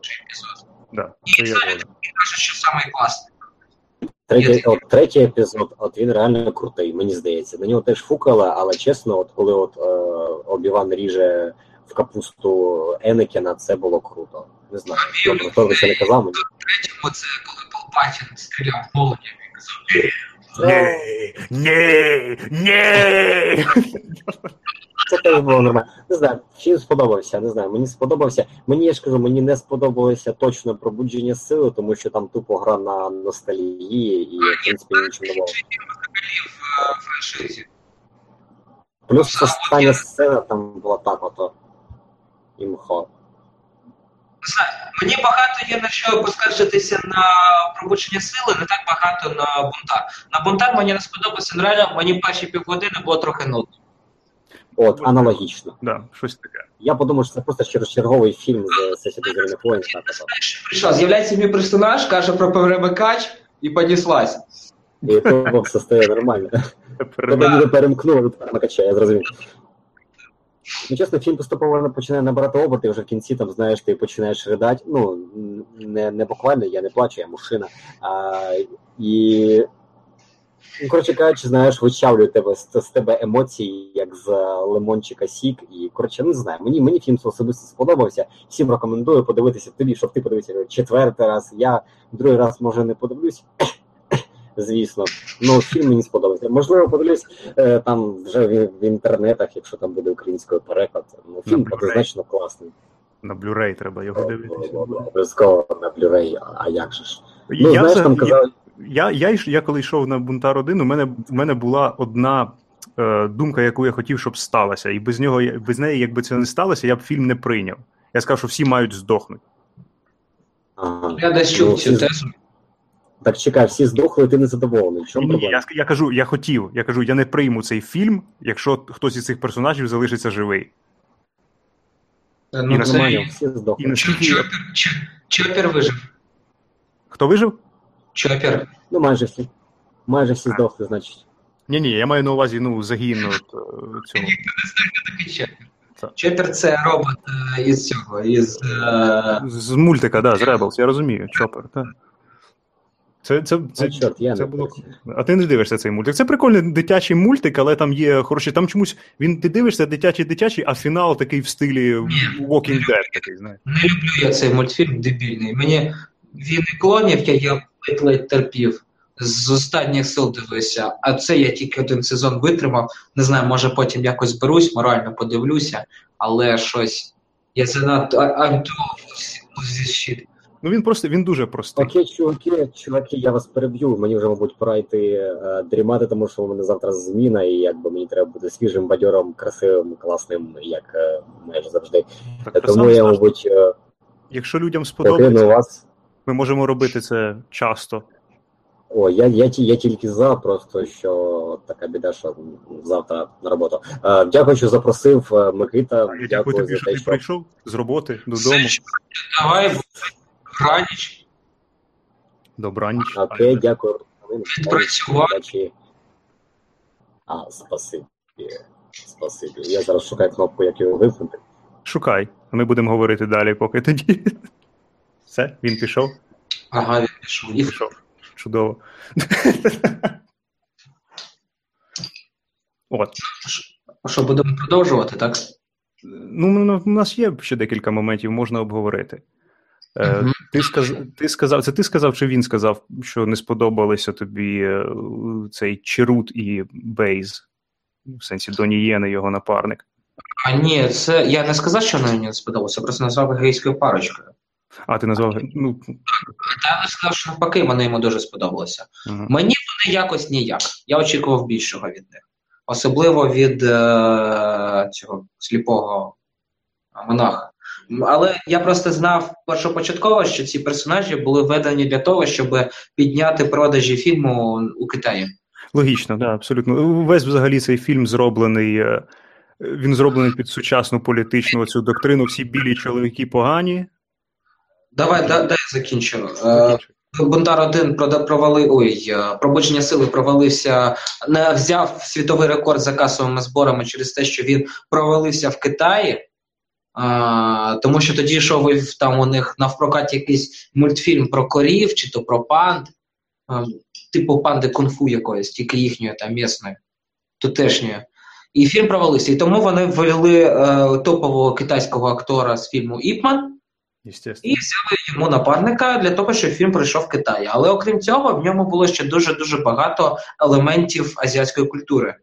B: Да,
C: І
B: це
C: мені кажуть, що самий класний.
A: Третій, от, третій епізод, от він реально крутий, мені здається. На нього теж фукали, але чесно, от коли от е, Обіван ріже в капусту Енекена, це було круто. Не знаю, добре, хто це не казав мені.
C: Третьому це коли Палпатін стріляв в молоді і казав,
B: Ні, ні, ні.
A: Це теж було нормально. Не знаю, фільм сподобався, не знаю. Мені сподобався. Мені я ж кажу, мені не сподобалося точно пробудження сили, тому що там тупо гра на ностальгії і в принципі нічого нового.
C: взагалі в е, франшизі.
A: Плюс остання сцена там була так ото. Імхо.
C: Не мені багато є на що поскаржитися на пробудження сили, не так багато на бунтар. На бунтар мені не сподобався, ну реально мені перші півгодини було трохи нудно.
A: От, аналогічно.
B: Да, щось таке.
A: Я подумав, що це просто чер- черговий фільм з сесії зоряних воїн.
C: Прийшов, з'являється мій персонаж, каже про перемикач і понеслась.
A: І то все стає нормально. Тебе ніби перемкнуло від перемикача, я зрозумів. Ну, чесно, фільм поступово починає набирати оберти, і вже в кінці там, знаєш, ти починаєш ридати. Ну, не, не буквально, я не плачу, я мужчина. А, і, ну, коротше кажучи, знаєш, вичавлює тебе з, з тебе емоції, як з лимончика сік. І, коротше, не знаю, мені, мені фільм особисто сподобався. Всім рекомендую подивитися тобі, щоб ти подивився четвертий раз. Я другий раз, може, не подивлюсь. Звісно, ну фільм мені сподобався. Можливо, подивлюсь е, там вже в, в інтернетах, якщо там буде українською переклад. Ну, фільм
B: На
A: однозначно класний.
B: На Blu-ray треба його дивитися.
A: Обов'язково на Blu-ray, а- а як же ж? Ну,
B: я,
A: знаєш, там казали,
B: я, я, йш- я коли йшов на Бунтар 1, у мене, у мене була одна е, думка, яку я хотів, щоб сталася. І без нього, без неї, якби це не сталося, я б фільм не прийняв. Я сказав, що всі мають здохнути.
A: ага.
C: Я десь
A: Ну,
C: чув цю тезу.
A: Так чекай, всі здохли, ти не задоволений. В
B: Ні, ні, я, я кажу, я хотів. Я кажу, я не прийму цей фільм, якщо хтось із цих персонажів залишиться живий.
C: Ну,
B: І на
C: це...
A: Здохли.
B: І наскільки
C: Чопер, Чопер вижив.
B: хто вижив?
C: Чопер.
A: Ну, майже всі. Майже всі здохли, значить.
B: Ні, ні, я маю на увазі ну, загін от, е, цього.
C: Такий Чопер. Це робот е, із цього, із. Е...
B: З мультика, да, з Rebels, я розумію, Чопер, так. Це, це, це,
A: Ну, чорт,
B: це було... А ти не дивишся цей мультик. Це прикольний дитячий мультик, але там є хороші. Там чомусь він ти дивишся дитячий дитячий, а фінал такий в стилі Walking Dead, такий, знаєш.
C: Не люблю я цей мультфільм дебільний. Мені він і клонів, я, я ледь-ледь терпів. З останніх сил дивився, а це я тільки один сезон витримав. Не знаю, може потім якось зберусь, морально подивлюся, але щось. Я занадто shit.
B: Ну він просто він дуже простий.
A: Окей, чуваки, чуваки, я вас переб'ю. Мені вже, мабуть, пора йти е, дрімати, тому що у мене завтра зміна, і якби мені треба бути свіжим, бадьором, красивим, класним, як е, майже завжди.
B: Так,
A: Тому я, мабуть, е,
B: Якщо людям сподобається,
A: вас.
B: Ми можемо робити це часто.
A: О, я, я, я тільки за, просто що така біда, що завтра на роботу. Е, дякую, що запросив е, Микита.
B: Я дякую тобі,
A: за
B: що
A: те,
B: ти
A: що
B: прийшов з роботи додому.
C: Все, Давай, граніч,
B: Добраніч.
A: окей, дякую. А, спасибі. Спасибі. Я зараз шукаю кнопку, як його вимкнути.
B: Шукай, а ми будемо говорити далі, поки тоді. Все, він пішов.
C: ага, він пішов. І
B: Пішов. Чудово. От.
C: що будемо продовжувати, так?
B: Ну, ну, у нас є ще декілька моментів, можна обговорити.
C: Мгм.
B: ти, сказ... ти сказав, це ти сказав, чи він сказав, що не сподобалося тобі е, цей Чарут і Бейз, в сенсі Доні Єни, його напарник.
C: А ні, це я не сказав, що мені не сподобалося, просто назвав гейською парочкою.
B: А, ти назвав. Ну,
C: Та я сказав, що навпаки, вони йому дуже сподобалося.
B: ага.
C: Мені вони якось ніяк. Я очікував більшого від них. Особливо від е- цього сліпого монаха. Але я просто знав першопочатково, що ці персонажі були введені для того, щоб підняти продажі фільму у Китаї.
B: Логічно, да, абсолютно. Весь взагалі цей фільм зроблений. Е, він зроблений під сучасну політичну цю доктрину. Всі білі чоловіки погані.
C: Давай, дай, дай закінчу. Е, Бунтар 1 провали, ой, е, пробудження сили провалився, не взяв світовий рекорд за касовими зборами через те, що він провалився в Китаї. А, Тому що тоді йшов там у них навпрокат якийсь мультфільм про корів чи то про панд, а, типу панди кунг-фу якоїсь, тільки їхньої там місної, тутешньої. І фільм провалився. І тому вони ввели е, топового китайського актора з фільму Іпман і взяли йому напарника для того, щоб фільм прийшов в Китай. Але окрім цього, в ньому було ще дуже дуже багато елементів азіатської культури.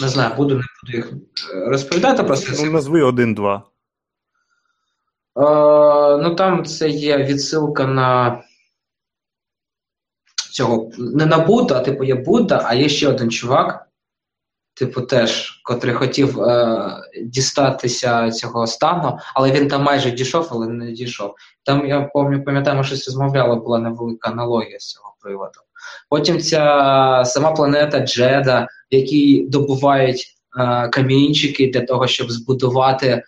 C: Не знаю, буду, не буду їх е, розповідати. просто.
B: Ну, назви один-два.
C: Е, ну там це є відсилка на цього не на Будда, а типу є Будда, а є ще один чувак, типу, теж, котрий хотів е, дістатися цього стану, але він там майже дійшов, але не дійшов. Там я пам'ятаю, ми щось розмовляли, була невелика аналогія з цього приводу. Потім ця сама планета Джеда, в якій добувають е, камінчики для того, щоб збудувати е,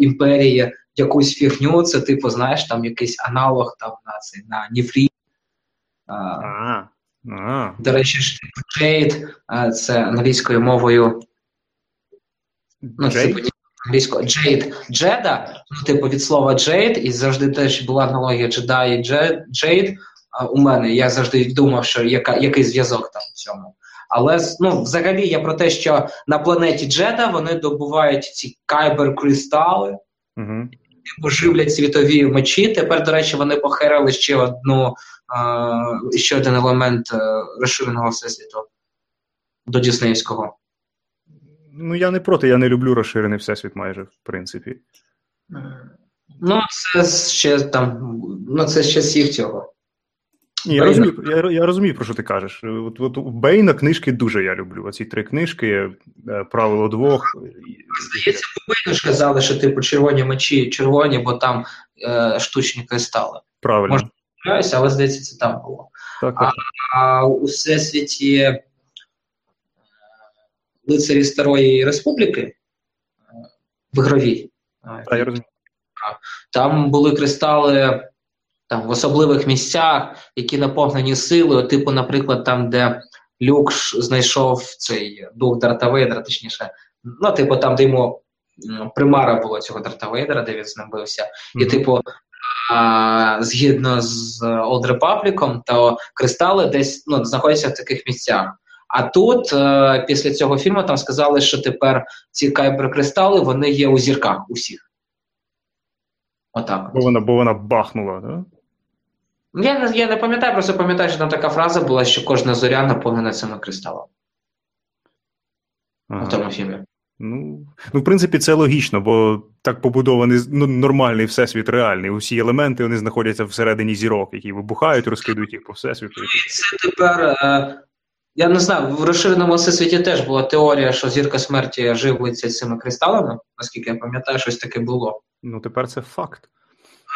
C: імперії якусь фігню. Це, типу, знаєш, там якийсь аналог там на цей на Ніфрі.
B: А.
C: До речі, ж типу Джейд, це англійською мовою. Ну, це типу, англійською Джейд. Джеда, ну, типу, від слова Джейд, і завжди теж була аналогія Джедай і Джейд у мене. Я завжди думав, що яка, який зв'язок там в цьому. Але ну, взагалі я про те, що на планеті Джеда вони добувають ці кайбер-кристали,
B: угу.
C: живлять світові мечі. Тепер, до речі, вони похерили ще одну, ще один елемент е, розширеного всесвіту до Діснеївського.
B: Ну, я не проти, я не люблю розширений всесвіт майже, в принципі.
C: Ну, це ще там, ну, це з часів цього.
B: Ні, я розумію, я, я розумію, про що ти кажеш. От, от Бейна книжки дуже я люблю. Оці три книжки, е, правило двох.
C: Здається, Бейну ж казали, що типу червоні мечі червоні, бо там е, штучні кристали.
B: Правильно.
C: Може, але здається, це там було.
B: Так, так.
C: А, а у всесвіті е, лицарі Старої Республіки е, в ігровій.
B: Так, я розумію.
C: Там були кристали там в особливих місцях, які наповнені силою, типу, наприклад, там, де Люк знайшов цей дух Дарта Вейдера, точніше, ну, типу, там, де йому примара було цього Дарта Вейдера, де він з ним бився. Mm-hmm. І, типу, згідно з Old Republic, то кристали десь ну, знаходяться в таких місцях. А тут, е, після цього фільму, там сказали, що тепер ці кайбер-кристали вони є у зірках усіх. Отак.
B: Бо вона бо вона бахнула, так? Да?
C: Я не я не пам'ятаю, просто пам'ятаю, що там така фраза була, що кожна зоря наповнена цими кристалами. Ага. В тому фільмі.
B: Ну, ну, в принципі, це логічно, бо так побудований ну, нормальний всесвіт реальний. Усі елементи вони знаходяться всередині зірок, які вибухають, розкидують їх по всесвіту.
C: Це тепер. Е, я не знаю, в розширеному всесвіті теж була теорія, що зірка смерті живиться цими кристалами, наскільки я пам'ятаю, щось таке було.
B: Ну, тепер це факт.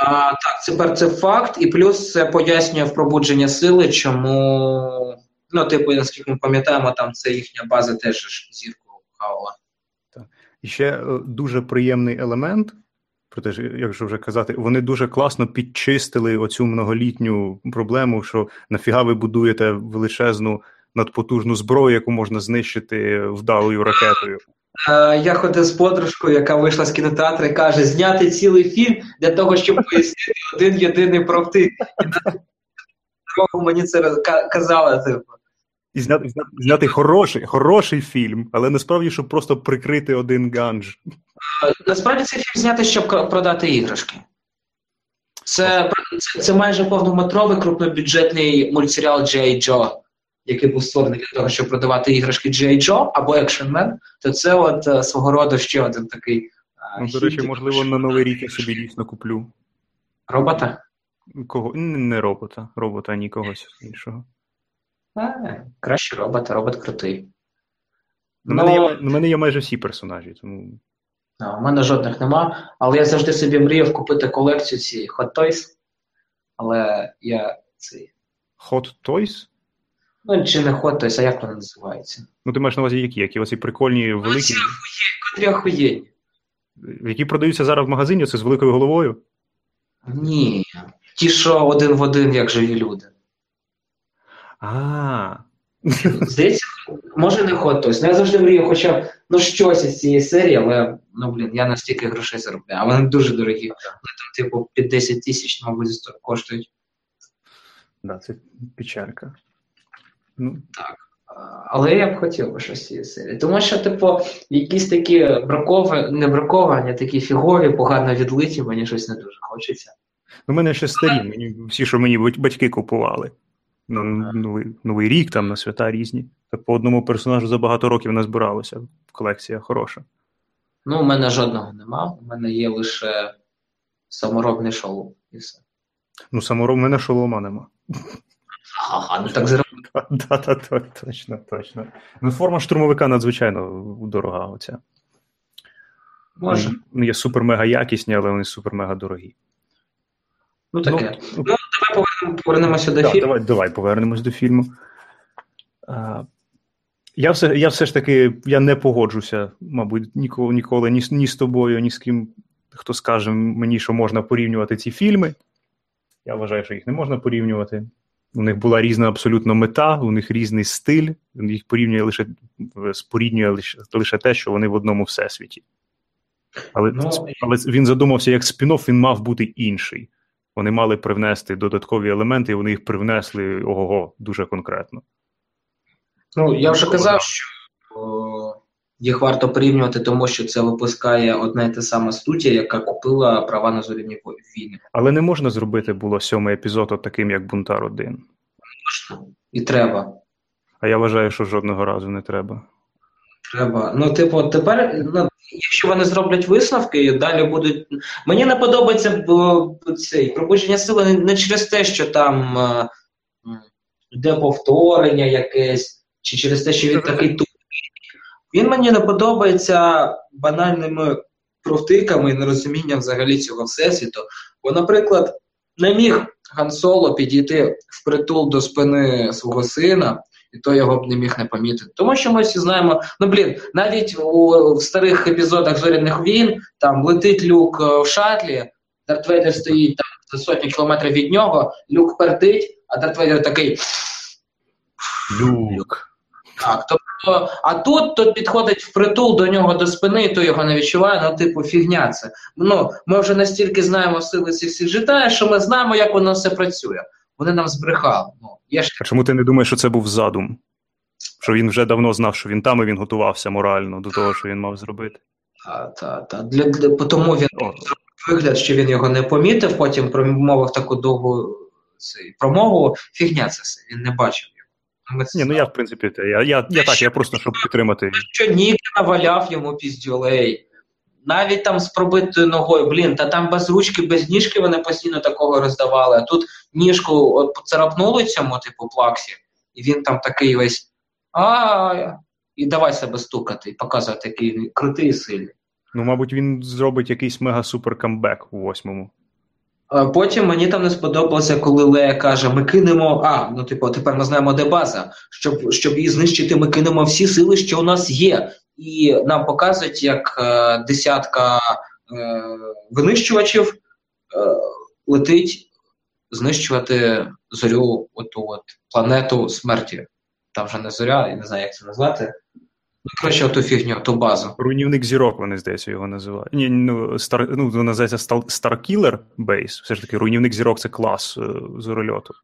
C: А, Так, тепер це факт, і плюс це пояснює в пробудження сили, чому, ну, типу, наскільки ми пам'ятаємо, там це їхня база теж зірку хавала.
B: І ще е, дуже приємний елемент, проте, якщо вже казати, вони дуже класно підчистили оцю многолітню проблему, що нафіга ви будуєте величезну надпотужну зброю, яку можна знищити вдалою ракетою.
C: Е, я ходив з подружкою, яка вийшла з кінотеатру і каже: зняти цілий фільм для того, щоб пояснити один єдиний. Дорогу мені це казала. Типу.
B: І зняти зняти, зняти хороший хороший фільм, але насправді, щоб просто прикрити один ганж.
C: Е, насправді цей фільм зняти, щоб продати іграшки. Це це, це майже повнометровий крупнобюджетний мультсеріал Джей Джо який був створений для того, щоб продавати іграшки G.I. Joe або Man, то це от е, свого роду ще один такий.
B: Ну, До речі, можливо, на новий рік я собі дійсно куплю.
C: Робота?
B: Кого? Не робота. Робота, а ні когось іншого.
C: А, краще робота, робот крутий.
B: У мене, є, мене є майже всі персонажі, тому.
C: А, У мене жодних нема, але я завжди собі мріяв купити колекцію цієї Hot Toys. Але я цей.
B: Hot Toys?
C: Ну, чи не Hot Toys, а як вони називаються?
B: Ну, ти маєш на увазі які? Які оці прикольні, великі,
C: Котрі охуєнні.
B: які продаються зараз в магазині, це з великою головою?
C: Ні. Ті, що один в один, як живі люди.
B: А,
C: Здається, може не Hot Toys. Ну, я завжди мрію хоча б ну, щось із цієї серії, але ну, блін, я настільки грошей заробляю. А вони дуже дорогі. Вони там, типу, під 10 тисяч, мабуть, коштують.
B: да, це печалька. Ну,
C: Але я б хотів би щось цієї серії. Тому що, типу, якісь такі браковані, не браковані, такі фігові, погано відлиті, мені щось не дуже хочеться.
B: У мене ще старі, мені, всі, що мені батьки купували. Ну, новий, новий рік, там на свята різні. Так по одному персонажу за багато років не збиралося. Колекція хороша.
C: Ну, у мене жодного нема. У мене є лише саморобний шоу. І все.
B: Ну, самором в мене шолома нема.
C: Ага, ну так зараз.
B: Да, да, да, точно, точно. Ну, форма штурмовика надзвичайно дорога. Оця.
C: Може.
B: Вони є супер-мега якісні, але вони супер-мега дорогі.
C: Ну таке.
B: Ну,
C: Ну, повернемося до
B: Так,
C: фільму.
B: давай, давай повернемось до фільму. А, я, все, я все ж таки я не погоджуся, мабуть, ніколи, ніколи ні, ні з тобою, ні з ким, хто скаже мені, що можна порівнювати ці фільми. Я вважаю, що їх не можна порівнювати. У них була різна абсолютно мета, у них різний стиль. Їх порівнює лише споріднює лише, лише те, що вони в одному всесвіті. Але,
C: Ну,
B: але він задумався, як спін-офф він мав бути інший. Вони мали привнести додаткові елементи, і вони їх привнесли ого, дуже конкретно.
C: Ну, я вже казав, що о, їх варто порівнювати, тому що це випускає одна і та сама студія, яка купила права на зоряні війни.
B: Але не можна зробити було сьомий епізод таким, як Бунтар 1.
C: І треба.
B: А я вважаю, що жодного разу не треба.
C: Треба. Ну, типу, тепер, ну, якщо вони зроблять висновки, і далі будуть. Мені не подобається бо, цей пробудження сили не, не через те, що там е, йде повторення якесь, чи через те, що він такий тупий. Він мені не подобається банальними провтиками і нерозумінням взагалі цього всесвіту. Бо, наприклад, не міг Хан Соло підійти впритул до спини свого сина, і то його б не міг не помітити. Тому що ми всі знаємо, ну блін, навіть у в старих епізодах зоряних війн там летить люк е, в шатлі, Дарт Вейдер стоїть там за сотню кілометрів від нього, люк пердить, а Дарт Вейдер такий.
B: Люк.
C: Так, тобто, а тут то підходить впритул до нього до спини, і то його не відчуває, ну, типу, фігня це. Ну, ми вже настільки знаємо сили цих всіх життя, що ми знаємо, як воно все працює. Вони нам збрехали. Ну, є ж
B: А чому ти не думаєш, що це був задум? Що він вже давно знав, що він там, і він готувався морально до того, що він мав зробити.
C: Та, та, та. Для, для, тому він
B: О.
C: вигляд, що він його не помітив, потім промовив таку довгу цей, промову. Фігня це все, він не бачив його. Ми це
B: Ні, ну я, в принципі, я, я, я так, я просто щоб підтримати.
C: що Нік наваляв йому піздюлей. Навіть там з пробитою ногою, блін, та там без ручки, без ніжки вони постійно такого роздавали. А тут ніжку от поцарапнули цьому, типу, плаксі, і він там такий весь а і давай себе стукати, і показувати, який крутий і сильний.
B: Ну, мабуть, він зробить якийсь мега-супер камбек у восьмому.
C: А Потім мені там не сподобалося, коли Лея каже: ми кинемо. А, ну типу, тепер ми знаємо, де база. Щоб щоб її знищити, ми кинемо всі сили, що у нас є. І нам показують, як е, десятка е, винищувачів е, летить знищувати зорю, оту от планету смерті. Там вже не зоря, я не знаю, як це назвати. Ну, коротше, оту фігню, ту базу.
B: Руйнівник зірок, вони, здається, його називають. Ні, ну, стар, ну називається Star- Starkiller Base. Все ж таки, руйнівник зірок це клас зорольоту.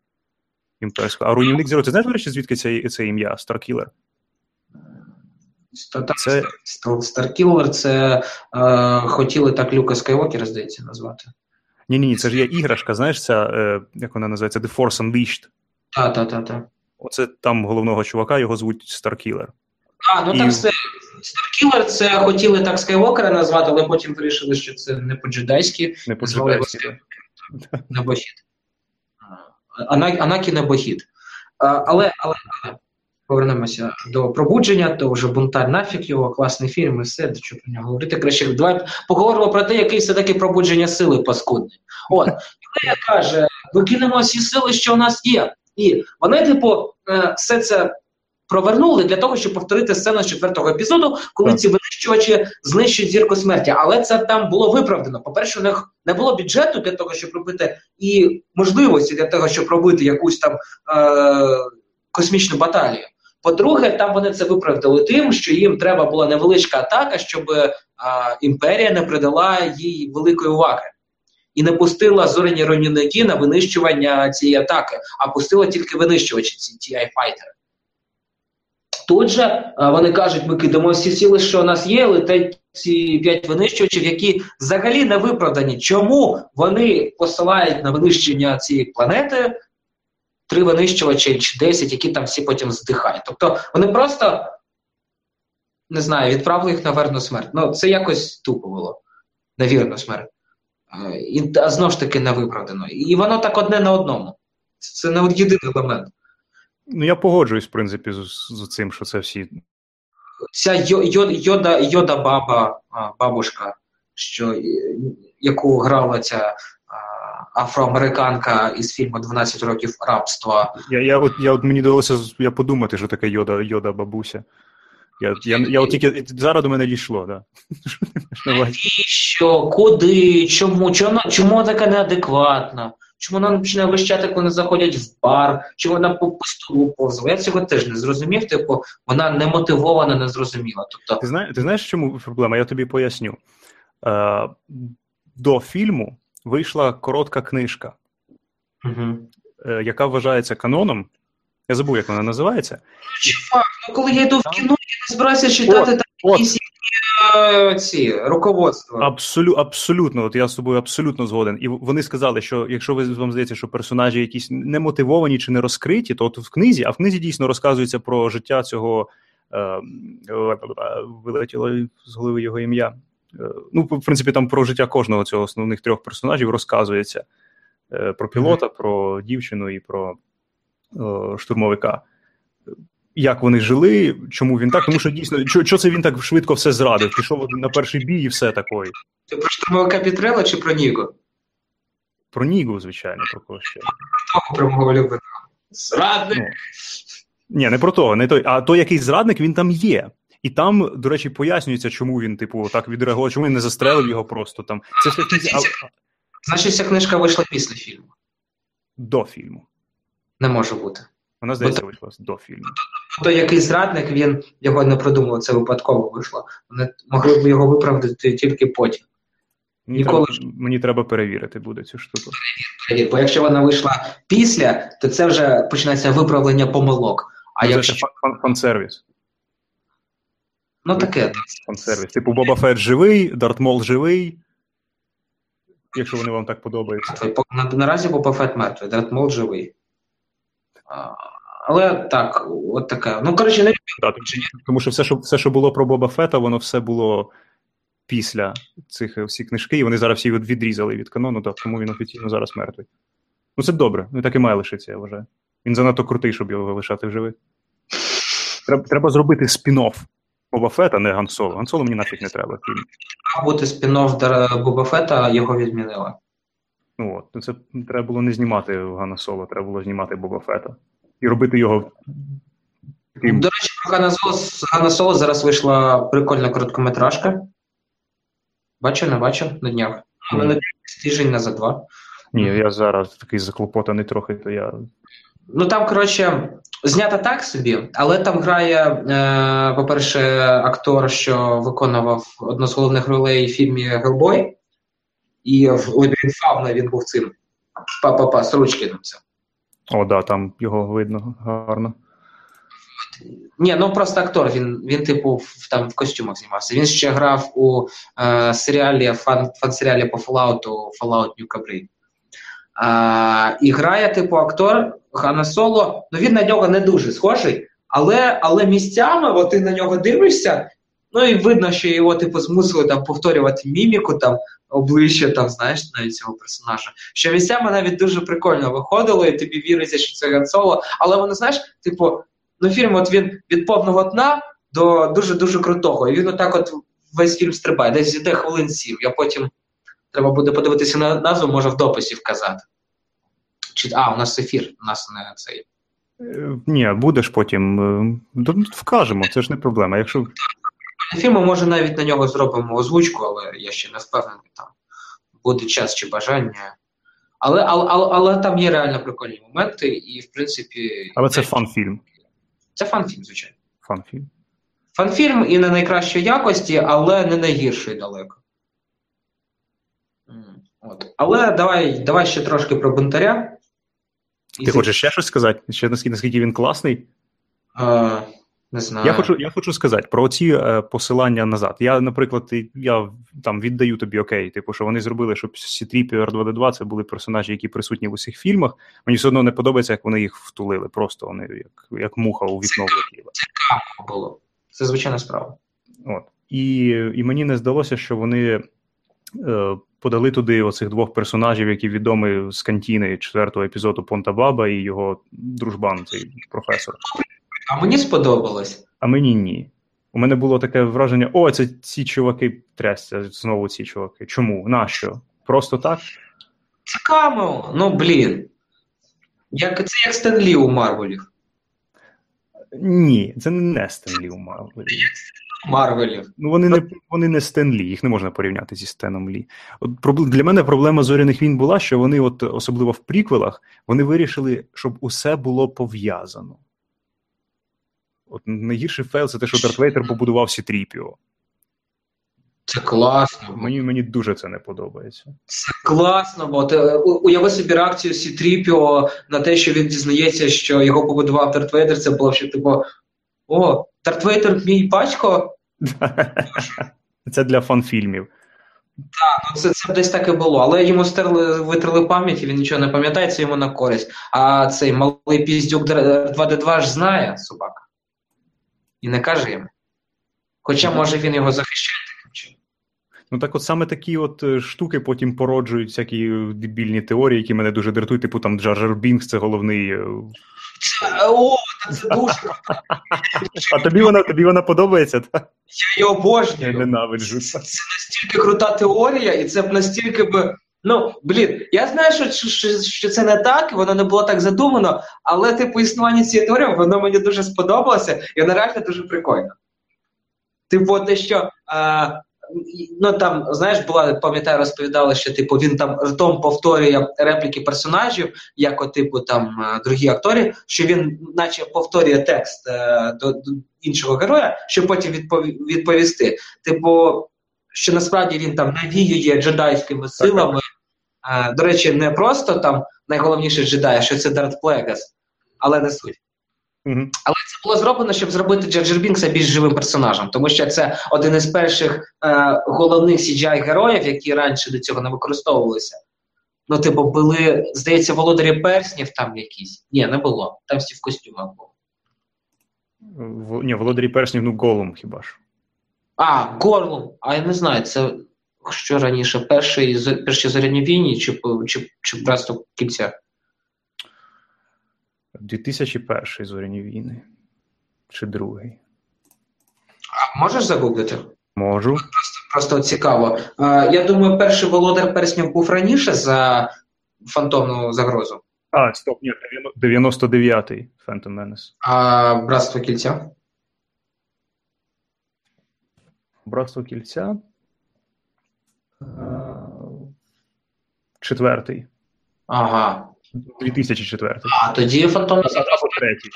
B: Імперського. А руйнівник зірок, ти знаєш, до речі, звідки це, це ім'я Starkiller? Це-
C: Стар- Старкілер це е, хотіли так Люка Скайуокера, здається, назвати.
B: Ні, ні, ні, це ж є іграшка, знаєш, ця, е, як вона називається, The Force Unleashed.
C: Так, так, так, так.
B: Оце там головного чувака, його звуть Starkiller.
C: А, ну
B: І-
C: так все. Старкілер це хотіли так Скайуокера назвати, але потім вирішили, що це не по-джедайськи,
B: Не по
C: Назвали його
B: джедайськи,
C: небохід. Ана- Анакі небохід. Але, але, але повернемося до пробудження, то вже бунтар нафіг його, класний фільм, і все, до чого про нього говорити. Краще давай поговоримо про те, який все-таки пробудження сили паскудний. От, і каже, викинемо всі сили, що у нас є. І вони, типу, е, все це провернули для того, щоб повторити сцену з четвертого епізоду, коли так. ці винищувачі знищують зірку смерті. Але це там було виправдано. По-перше, у них не було бюджету для того, щоб робити, і можливості для того, щоб робити якусь там е- космічну баталію. По-друге, там вони це виправдали тим, що їм треба була невеличка атака, щоб е- імперія не придала їй великої уваги. І не пустила зоряні руйнівники на винищування цієї атаки, а пустила тільки винищувачі ці ті айфайтери. Тут же е, вони кажуть, ми кидаємо всі сили, що у нас є, летять ці п'ять винищувачів, які взагалі не виправдані. Чому вони посилають на винищення цієї планети три винищувачі чи десять, які там всі потім здихають? Тобто вони просто не знаю, відправили їх на верну смерть. Ну це якось тупо було на вірну смерть. І а знову ж таки не виправдано. І воно так одне на одному. Це не єдиний елемент.
B: Ну, я погоджуюсь, в принципі, з, з цим, що це всі.
C: Ця йо-йода йода баба, бабушка, що, яку грала ця афроамериканка із фільму «12 років рабства.
B: Я я, от, я от мені довелося я подумати, що таке йода йода бабуся. Я я, я от тільки зараз до мене дійшло, да.
C: Що, куди, чому, чому, чому така неадекватна? Чому вона починає вищати, коли вони заходять в бар, чи вона по столу повзла? Я цього теж не зрозумів, типу, вона не мотивована, не зрозуміла. Тобто...
B: Ти знаєш, ти знаєш, чому проблема? Я тобі поясню. Е, До фільму вийшла коротка книжка,
C: угу.
B: е, яка вважається каноном. Я забув, як вона називається.
C: Чувак, ну коли я йду в кіно, я не збираюся читати там якісь Е, ці руководство.
B: Абсолю, абсолютно, от я з тобою абсолютно згоден. І вони сказали, що якщо ви вам здається, що персонажі якісь не мотивовані чи не розкриті, то от в книзі, а в книзі дійсно розказується про життя цього е, вилетіло з голови його ім'я. Е, ну, в принципі, там про життя кожного цього основних трьох персонажів розказується е, про пілота, mm-hmm. про дівчину і про е, штурмовика як вони жили, чому він так, тому що дійсно, що, що це він так швидко все зрадив? Пішов на перший бій і все такої.
C: Ти про штурмовика Пітрела чи про Нігу?
B: Про Нігу, звичайно, про кого ще.
C: Про того мого любиного. Зрадник! Ну,
B: ні, не про того, не той, а той, який зрадник, він там є. І там, до речі, пояснюється, чому він, типу, так відреагував, чому він не застрелив його просто там. Це все
C: Значить, ця книжка вийшла після фільму.
B: До фільму.
C: Не може бути.
B: Вона здається вийшла до фільму.
C: То який зрадник він його не продумав, це випадково вийшло. Вони могли б його виправдати тільки потім.
B: Мені, Ніколи треба, мені треба перевірити буде цю штуку.
C: Бо якщо вона вийшла після, то це вже починається виправлення помилок. А
B: це
C: якщо...
B: фан- фан-сервіс.
C: Ну таке.
B: Фан-сервіс. Типу Боба Фетт живий, Дарт Мол живий. Якщо вони вам так подобаються.
C: Наразі Боба Фетт мертвий, Дарт Мол живий. Але так, от таке. Ну, коротше, не
B: так, Тому що все, що все, що було про Боба Фета, воно все було після цих всі книжки, і вони зараз всі відрізали від канону, так, тому він офіційно зараз мертвий. Ну, це добре, ну так і має лишитися, я вважаю. Він занадто крутий, щоб його лишати в живих. Треба треба зробити спін-офф Боба Фета, не Гансоло. Гансоло мені нафіг не треба.
C: Мав бути спін-офф Боба Фета, його відмінили.
B: Ну от, це треба було не знімати Гана Соло, треба було знімати Боба Фета. І робити його.
C: Таким... До речі, про Гана Соло, Гана Соло зараз вийшла прикольна короткометражка. Бачив, не бачив на днях. Mm. на тиждень на за два.
B: Ні, я зараз такий заклопотаний трохи, то я.
C: Ну там, коротше, знята так собі, але там грає, е, по-перше, актор, що виконував одну з головних ролей в фільмі Гелбой. І в Лабіринт Фауна він був цим па-па-па, Сручкіним.
B: О, да, там його видно гарно.
C: Ні, ну просто актор, він, він типу, в, там в костюмах знімався. Він ще грав у е, серіалі, фан, фан-серіалі по Fallout, Fallout New Cabri. Е, і грає, типу, актор Хана Соло, ну він на нього не дуже схожий, але але місцями, от ти на нього дивишся, ну і видно, що його, типу, змусили там повторювати міміку, там, обличчя там, знаєш, навіть цього персонажа. Що місцями навіть дуже прикольно виходило, і тобі віриться, що це Ган Соло, але воно, знаєш, типу, ну фільм от він від повного дна до дуже-дуже крутого. І він отак от весь фільм стрибає, десь йде хвилин сім. Я потім треба буде подивитися на назву, може в дописі вказати. Чи, А, у нас ефір, у нас не цей.
B: Е, Ні, будеш потім. е, Вкажемо, це ж не проблема. Якщо
C: Фільму, може, навіть на нього зробимо озвучку, але я ще не впевнений, там буде час чи бажання. Але, але, але, але там є реально прикольні моменти, і в принципі.
B: Але це фан-фільм.
C: Це фан-фільм, звичайно.
B: Фан-фільм.
C: Фан-фільм і не найкращої якості, але не найгіршої далеко. От. Але давай, давай ще трошки про бунтаря.
B: Ти
C: з-
B: хочеш ще щось сказати? Ще наскільки, наскільки він класний?
C: Е, не знаю.
B: Я хочу, я хочу сказати про ці е, посилання назад. Я, наприклад, я там віддаю тобі окей, типу, що вони зробили, щоб C-3 і R2D2 це були персонажі, які присутні в усіх фільмах. Мені все одно не подобається, як вони їх втулили. Просто вони як, як муха у вікно влетіла.
C: було. Це звичайна справа.
B: От. І, і мені не здалося, що вони подали туди оцих двох персонажів, які відомі з кантіни четвертого епізоду Понта Баба і його дружбан, цей професор.
C: А мені сподобалось.
B: А мені ні. У мене було таке враження: о, це ці чуваки трясся, знову ці чуваки. Чому? Нащо? Просто так?
C: Це камео. Ну, блін. Як, це як Стен Лі у Марвелів.
B: Ні, це не Стен Лі у Марвелі.
C: Марвелів.
B: Ну вони не вони не Стен Лі, їх не можна порівняти зі Стеном Лі. От для мене проблема зоряних війн була, що вони, от особливо в приквелах, вони вирішили, щоб усе було пов'язано. От найгірший фейл це те, що Дарт Вейдер побудував Сітріпіо.
C: Це класно.
B: Мені, мені дуже це не подобається.
C: Це класно, бо ти уяви собі реакцію Сітріпіо на те, що він дізнається, що його побудував Дарт Вейдер, це було ще типу: О, Дарт Вейдер мій батько.
B: Це для фан-фільмів.
C: Ну, це, це десь так і було. Але йому стерли, витрили пам'ять, і він нічого не пам'ятає, це йому на користь. А цей малий піздюк R2D2 ж знає собака. І не каже йому. Хоча, може, він його захищає таким чином.
B: Ну так от саме такі от е, штуки потім породжують всякі е, дебільні теорії, які мене дуже дратують, типу там Джар Джар Бінкс це головний. Е,
C: Це, о, та це дуже.
B: А тобі вона тобі вона подобається? Та?
C: Я її обожнюю.
B: Я ненавиджу.
C: Це настільки крута теорія, і це б настільки би. Ну, блін, я знаю, що, що, що це не так, воно не було так задумано, але типу існування цієї теорії, воно мені дуже сподобалося, і воно реально дуже прикольно. Типу, те, що. А, Ну там, знаєш, була, пам'ятаю, розповідали, що типу він там ртом повторює репліки персонажів, як от, типу там е, другі актори, що він, наче, повторює текст е, до, до іншого героя, щоб потім відпові- відповісти. Типу, що насправді він там навіює джедайськими силами. Е, до речі, не просто там найголовніший джедай, що це Дарт Плегас, але не суть.
B: Угу.
C: Це було зроблено, щоб зробити Джерджер Бінкса більш живим персонажем, тому що це один із перших е, головних cgi героїв, які раніше до цього не використовувалися. Ну, типу, були, здається, володарі перснів там якісь. Ні, не було. Там всі в костюмах були.
B: В, ні, володарі перснів, ну голум хіба ж.
C: А, Горлум. А я не знаю, це що раніше, перший, перші зоряні війні чи, чи, чи братство кільця?
B: 2001 зоряні війни. Чи другий?
C: А можеш загуглити?
B: Можу.
C: Просто цікаво. Е, я думаю, перший володар перснів був раніше за фантомну загрозу.
B: А, стоп, ні, 99-й Phantom Menace.
C: А братство кільця?
B: Братство кільця. Четвертий.
C: Ага.
B: 2004.
C: А тоді фантомна загроза.
B: Третій.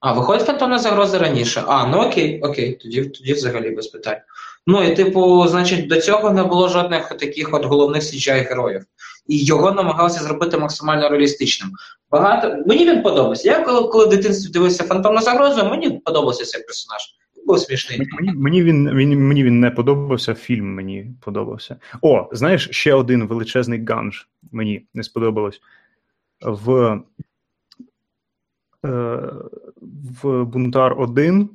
C: А, виходить фантомна загроза раніше. А, ну окей, окей, тоді, тоді взагалі без питань. Ну і типу, значить, до цього не було жодних таких от головних cgi героїв. І його намагалися зробити максимально реалістичним. Багато мені він подобався. Я коли, коли в дитинстві дивився фантомну загрозу, мені подобався цей персонаж. Був смішний.
B: Мені, мені, він, він, мені він не подобався, фільм мені подобався. О, знаєш, ще один величезний ганж мені не сподобалось. В, е, в Бунтар 1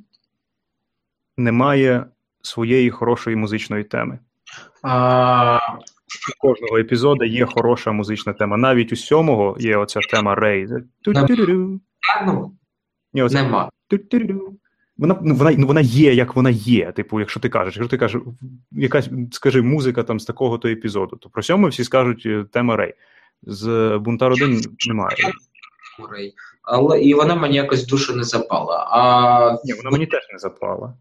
B: немає своєї хорошої музичної теми.
C: А,
B: У кожного епізоду є хороша музична тема. Навіть у сьомого є оця тема Рей.
C: Ну,
B: Ні, оце...
C: Нема.
B: Вона ну, вона, ну, вона є, як вона є. Типу, якщо ти кажеш, якщо ти кажеш, якась, скажи, музика там з такого то епізоду, то про сьому всі скажуть е, тема Рей. З Бунтар 1 немає.
C: Рей. Але і вона мені якось душу не запала. А
B: Ні, вона мені теж не запала.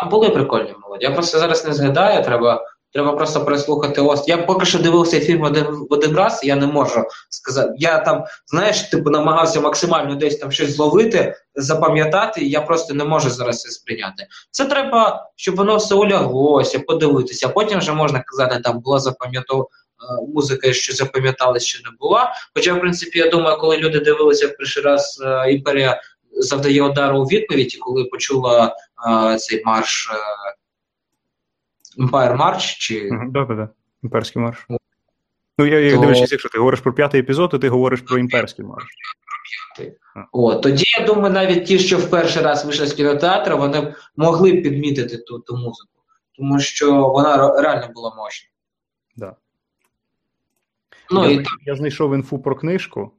C: а були прикольні молоді. Я просто зараз не згадаю, треба. Треба просто переслухати Ост. Я поки що дивився фільм один один раз, я не можу сказати. Я там, знаєш, типу намагався максимально десь там щось зловити, запам'ятати, я просто не можу зараз це сприйняти. Це треба, щоб воно все уляглося, подивитися. Потім вже можна казати, там була запам'ятована музика, що запам'яталась, що не була. Хоча, в принципі, я думаю, коли люди дивилися в перший раз е, імперія завдає удару у відповідь, і коли почула е, цей марш. Е, Empire March чи.
B: Так, так, так. Імперський марш. Ну, я, то... дивлячись, якщо ти говориш про п'ятий епізод, то ти говориш про імперський марш.
C: О, тоді я думаю, навіть ті, що в перший раз вийшли з кінотеатру, вони б могли б підмітити ту, ту музику, тому що вона реально була мощна.
B: Да.
C: Ну,
B: я,
C: і
B: я знайшов інфу про книжку.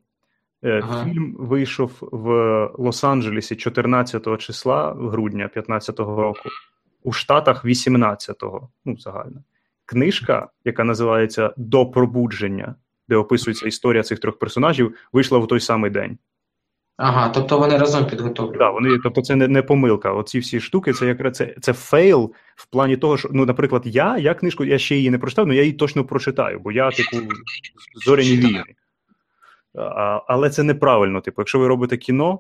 B: Ага. Фільм вийшов в Лос-Анджелесі 14 числа грудня 2015 року у Штатах 18-го, ну, загально. Книжка, яка називається До пробудження, де описується історія цих трьох персонажів, вийшла в той самий день.
C: Ага, тобто вони разом підготовлюють.
B: Да, вони, тобто це не не помилка. Оці всі штуки, це якраз це, це фейл в плані того, що, ну, наприклад, я я книжку, я ще її не прочитав, але я її точно прочитаю, бо я, типу, зоряні війни. А, Але це неправильно. Типу, якщо ви робите кіно,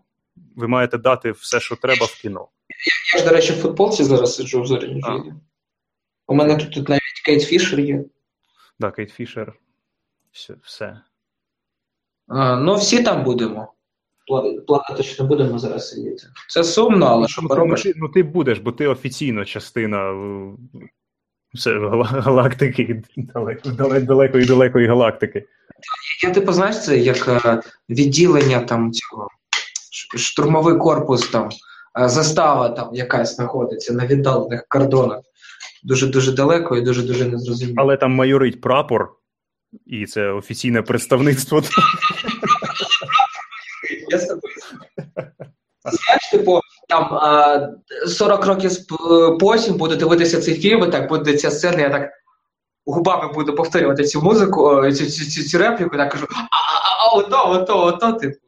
B: ви маєте дати все, що треба в кіно.
C: Я ж, до речі, в футболці зараз сиджу в війні. У мене тут, тут навіть Кері Фішер є.
B: Так, Кері Фішер. Все. все.
C: А, ну, всі там будемо. Плакати ж не будемо зараз сидіти. Це сумно, але що
B: ну,
C: поробиш?
B: Ну, ну, ти будеш, бо ти офіційно частина все, галактики, далекої далекої галактики.
C: Я типу, знаєш, це як відділення там цього штурмовий корпус там застава там якась знаходиться на віддалених кордонах. Дуже-дуже далеко і дуже-дуже незрозуміло.
B: Але там майорить прапор, і це офіційне представництво.
C: Я Знаєш, типу, там 40 років потім буду дивитися цей фільм, і так буде ця сцена, я так губами буду повторювати цю музику, цю цю, цю, цю репліку, так кажу, а ото, ото, ото, типу.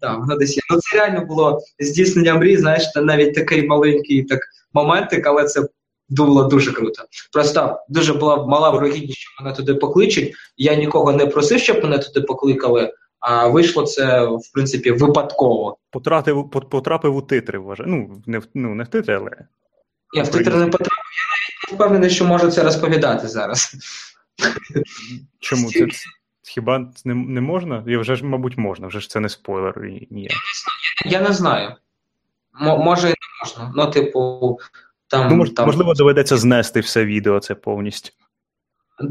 C: Так, воно десь є. Ну це реально було здійснення мрій, знаєш, навіть такий маленький так моментик, але це було дуже круто. Просто дуже була мала вирогідність, що мене туди покличуть. Я нікого не просив, щоб мене туди покликали. А вийшло це, в принципі, випадково.
B: Потрапив потрапив у титри, вважаю. Ну, не в ну, не в титри, але.
C: Я в титри не потрапив, я навіть впевнений, що можу це розповідати зараз.
B: Чому це? Хіба не не можна? Я вже ж, мабуть, можна, вже ж це не спойлер ніяк.
C: Я не знаю. М- може і не можна. Ну, типу, там.
B: Ну, мож,
C: там...
B: Можливо, доведеться знести все відео це повністю.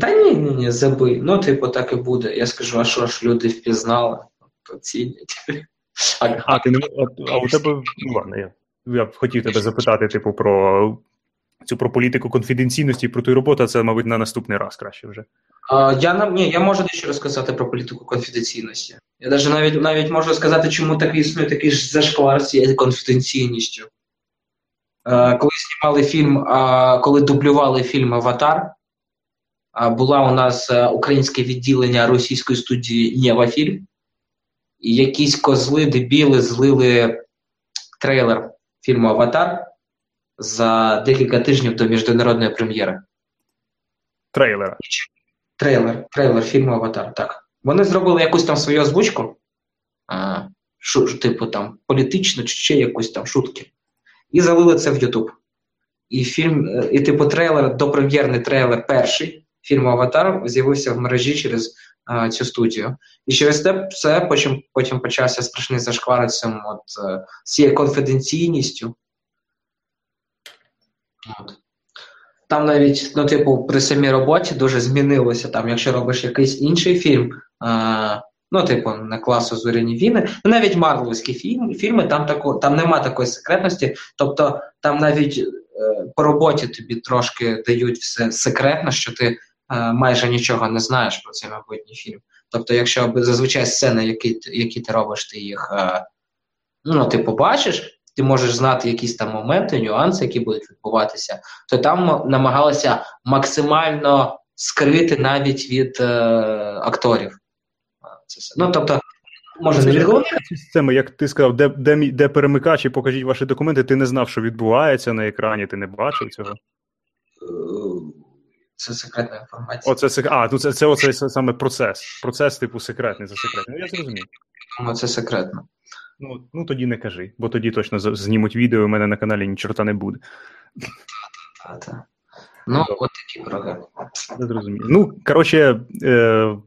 C: Та ні, ні, ні, забий. Ну, типу, так і буде. Я скажу, а що ж люди впізнали, оцінять.
B: А, а, ти не а, а у тебе. Ну, ладно, я я б хотів тебе запитати, типу, про цю про політику конфіденційності і про ту роботу, це, мабуть, на наступний раз краще вже.
C: А, Я ні, я можу дещо розказати про політику конфіденційності. Я навіть навіть навіть можу сказати, чому такий існує такий зашквар з цією конфіденційністю. А, коли знімали фільм, а, коли дублювали фільм Аватар, а, була у нас українське відділення російської студії Нєвафільм, і якісь козли, дебіли злили трейлер фільму Аватар за декілька тижнів до міжнародної прем'єри.
B: Трейлера.
C: Трейлер, трейлер фільму Аватар. Так. Вони зробили якусь там свою озвучку, а, шу, типу там політичну чи ще якусь там шутки. І залили це в Ютуб. І фільм, е, і типу трейлер, допрем'єрний трейлер перший фільму Аватар з'явився в мережі через а, цю студію. І через те це потім потім почався страшний зашквар цим от е, цією конфіденційністю. Там навіть, ну, типу, при самій роботі дуже змінилося. Там, Якщо робиш якийсь інший фільм, е, ну, типу, не класу зоряні війни, ну, навіть Марвеловські фільми, фільми там тако, там нема такої секретності, тобто там навіть е, по роботі тобі трошки дають все секретно, що ти е, майже нічого не знаєш про цей майбутній фільм. Тобто, якщо зазвичай сцени, які які ти робиш, ти їх ну, ти побачиш, ти можеш знати якісь там моменти, нюанси, які будуть відбуватися, то там намагалися максимально скрити навіть від е, акторів. Це Ну, тобто, може не від
B: системи, як ти сказав, де де, де перемикач і покажіть ваші документи, ти не знав, що відбувається на екрані, ти не бачив цього. Е,
C: це секретна інформація.
B: Оце, а, ну це це, оце, це саме процес. Процес, типу, секретний, це секретний. Ну, я зрозумів.
C: Тому це секретно.
B: Ну, ну тоді не кажи, бо тоді точно знімуть відео, і у мене на каналі ні чорта не буде.
C: Так, Ну, от такі програми.
B: Ну, коротше, е,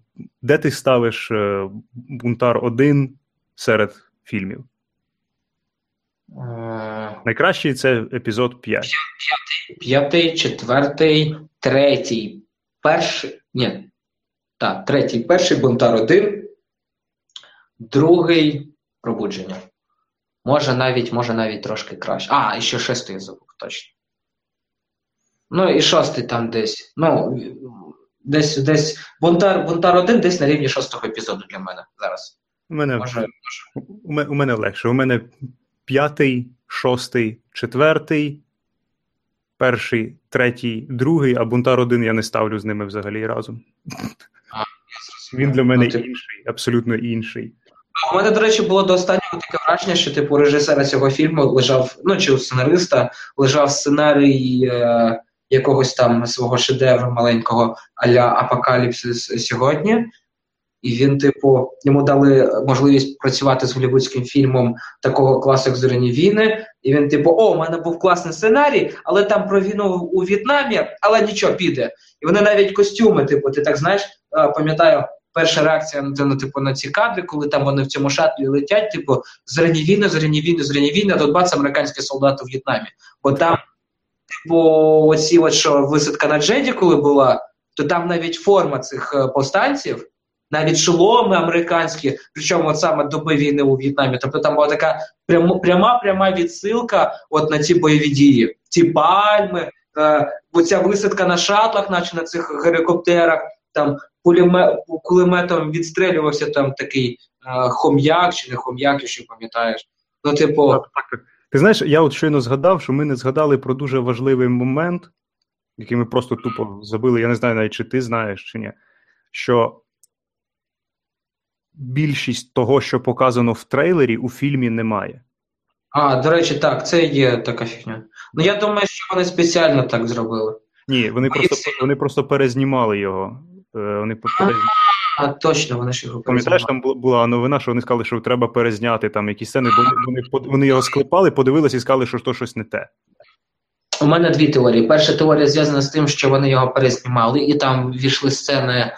B: де ти ставиш е, Бунтар 1 серед фільмів? Е... Найкращий це епізод 5.
C: П'ятий, четвертий, третій, перший. Ні. Так, третій, перший Бунтар 1, другий пробудження. Може навіть може навіть трошки краще. А, і ще шостий звук, точно. Ну і шостий там десь. Ну, десь десь Бунтар Бунтар 1 десь на рівні шостого епізоду для мене зараз.
B: У мене може, у, у мене легше. У мене п'ятий, шостий, четвертий, перший, третій, другий, а Бунтар 1 я не ставлю з ними взагалі разом. А, Він для мене ну, ти... інший, абсолютно інший.
C: У мене, до речі, було до останнього таке враження, що типу режисера цього фільму лежав, ну чи у сценариста лежав сценарій е, якогось там свого шедевру маленького аля Апокаліпсис сьогодні. І він, типу, йому дали можливість працювати з голівудським фільмом такого класу, як зоряні війни. І він, типу, о, у мене був класний сценарій, але там про війну у В'єтнамі, але нічого піде. І вони навіть костюми, типу, ти так знаєш, е, пам'ятаю, перша реакція на ну, типу, на ці кадри, коли там вони в цьому шатлі летять, типу, зоряні війни, зоряні війни, зоряні війни, а тут бац, американські солдати у В'єтнамі. Бо там, типу, оці от що висадка на Джеді, коли була, то там навіть форма цих е, повстанців. Навіть шоломи американські, причому от саме доби війни у В'єтнамі. Тобто там була така пряма пряма відсилка от на ці бойові дії, ці пальми, е, оця висадка на шатлах, наче на цих гелікоптерах, там пулемет, кулеметом відстрелювався там такий е, хом'як чи не хом'як, якщо пам'ятаєш. Ну, типу. Так,
B: так. Ти знаєш, я от щойно згадав, що ми не згадали про дуже важливий момент, який ми просто тупо забили. Я не знаю навіть, чи ти знаєш, чи ні. Що більшість того, що показано в трейлері, у фільмі немає.
C: А, до речі, так, це є така фігня. Ну я думаю, що вони спеціально так зробили.
B: Ні, вони просто вони просто перезнімали його. Е, вони перезнімали.
C: А, точно, вони ж його
B: Пам'ятаєш, там була новина, що вони сказали, що треба перезняти там якісь сцени, бо вони вони його склепали, подивилися і сказали, що то щось не те.
C: У мене дві теорії. Перша теорія зв'язана з тим, що вони його перезнімали, і там війшли сцени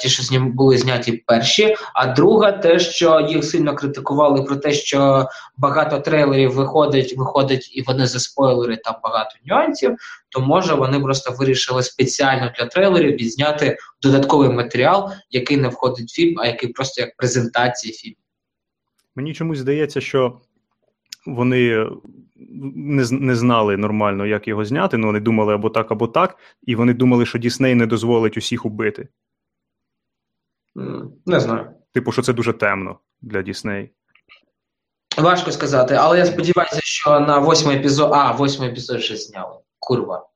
C: ті, що з ним були зняті перші. А друга, те, що їх сильно критикували про те, що багато трейлерів виходить, виходить, і вони заспойлери там багато нюансів. То може вони просто вирішили спеціально для трейлерів відзняти додатковий матеріал, який не входить в фільм, а який просто як презентація фільму.
B: Мені чомусь здається, що. Вони не не знали нормально, як його зняти. Ну вони думали або так, або так, і вони думали, що Дісней не дозволить усіх убити.
C: Не знаю.
B: Типу, що це дуже темно для Дісней.
C: Важко сказати, але я сподіваюся, що на восьмий епізод. А, восьмий епізод вже зняли. Курва.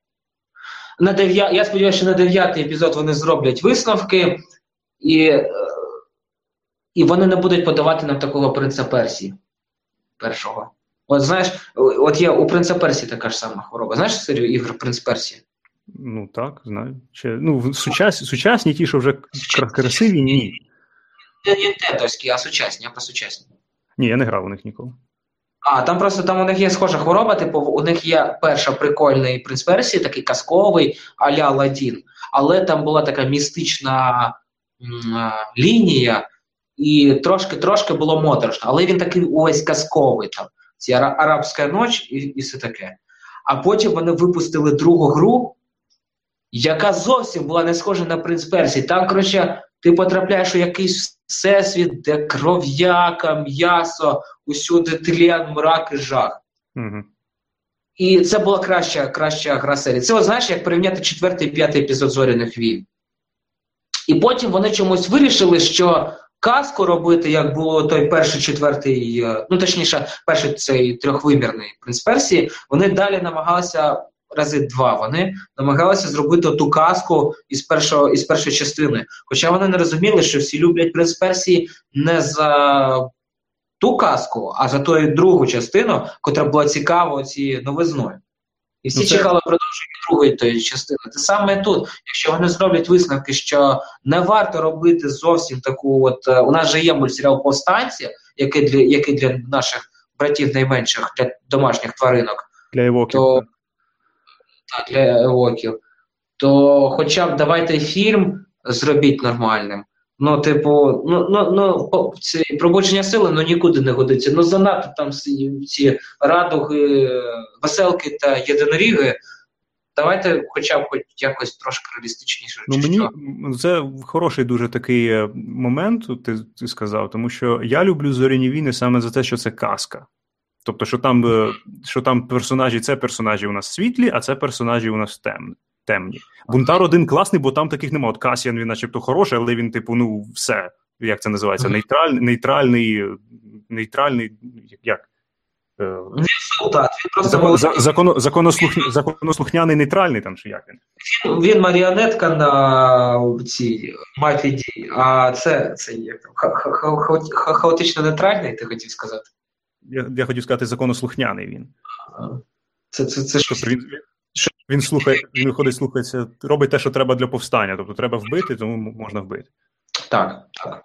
C: На дев'я... Я сподіваюся, що на дев'ятий епізод вони зроблять висновки, і е, і вони не будуть подавати нам такого принца Персії. Першого. От знаєш, от є у принца Персії така ж сама хвороба. Знаєш серію ігор Принц Персії?
B: Ну так, знаю. Чи, ну, сучас, Сучасні ті, що вже красиві, ні.
C: Не нінтендовські, а сучасні, а про сучасні.
B: Ні, я не грав у них ніколи.
C: А, там просто там у них є схожа хвороба, типу, у них є перша прикольний принц Персії, такий казковий а-ля Ладін. Але там була така містична м, лінія, і трошки-трошки було моторошно. Але він такий увесь казковий там. Ці арабська ніч і, і все таке. А потім вони випустили другу гру, яка зовсім була не схожа на принц Персії. Там, коротше, ти потрапляєш у якийсь всесвіт, де кров'яка, м'ясо, усюди тлен, мрак і жах. Угу. І це була краща краща гра серії. Це, от, знаєш, як порівняти четвертий і п'ятий епізод зоряних війн. І потім вони чомусь вирішили, що казку робити, як було той перший четвертий, е, ну точніше, перший цей трьохвимірний принц Персії, вони далі намагалися. Рази два вони намагалися зробити ту казку із першого із першої частини. Хоча вони не розуміли, що всі люблять принц Персії не за ту казку, а за ту другу частину, котра була цікава цією новизною. І всі ну, це... чекали продовження другої тої частини. Те саме тут, якщо вони зроблять висновки, що не варто робити зовсім таку, от е, у нас же є мультсеріал повстанці, який для який для наших братів найменших, для домашніх тваринок,
B: для евоків.
C: То, так, для евоків. То хоча б давайте фільм зробіть нормальним. Ну, типу, ну ну, ну ці пробудження сили ну нікуди не годиться. Ну занадто там ці радуги, веселки та єдиноріги. Давайте, хоча б хоч якось трошки реалістичніше.
B: Ну мені що. це хороший дуже такий е, момент. Ти, ти сказав, тому що я люблю зоряні війни саме за те, що це казка. Тобто, що там е, що там персонажі, це персонажі у нас світлі, а це персонажі у нас темні темні. Бунтар один класний, бо там таких немає. От Касіан, він начебто хороший, але він, типу, ну, все. Як це називається? Нейтральний, нейтральний, нейтральний, як?
C: Е, він солдат, він просто
B: Закон, за, законо, законослух, законослухняний нейтральний там чи як він?
C: Він, маріонетка на цій мафі дій, а це, це як там, ха, ха, ха, ха, хаотично нейтральний, ти хотів сказати?
B: Я я хотів сказати, законослухняний він.
C: Це, це, це,
B: тобто він, він слухає, він виходить, слухається, робить те, що треба для повстання. Тобто треба вбити, тому можна вбити.
C: Так, так.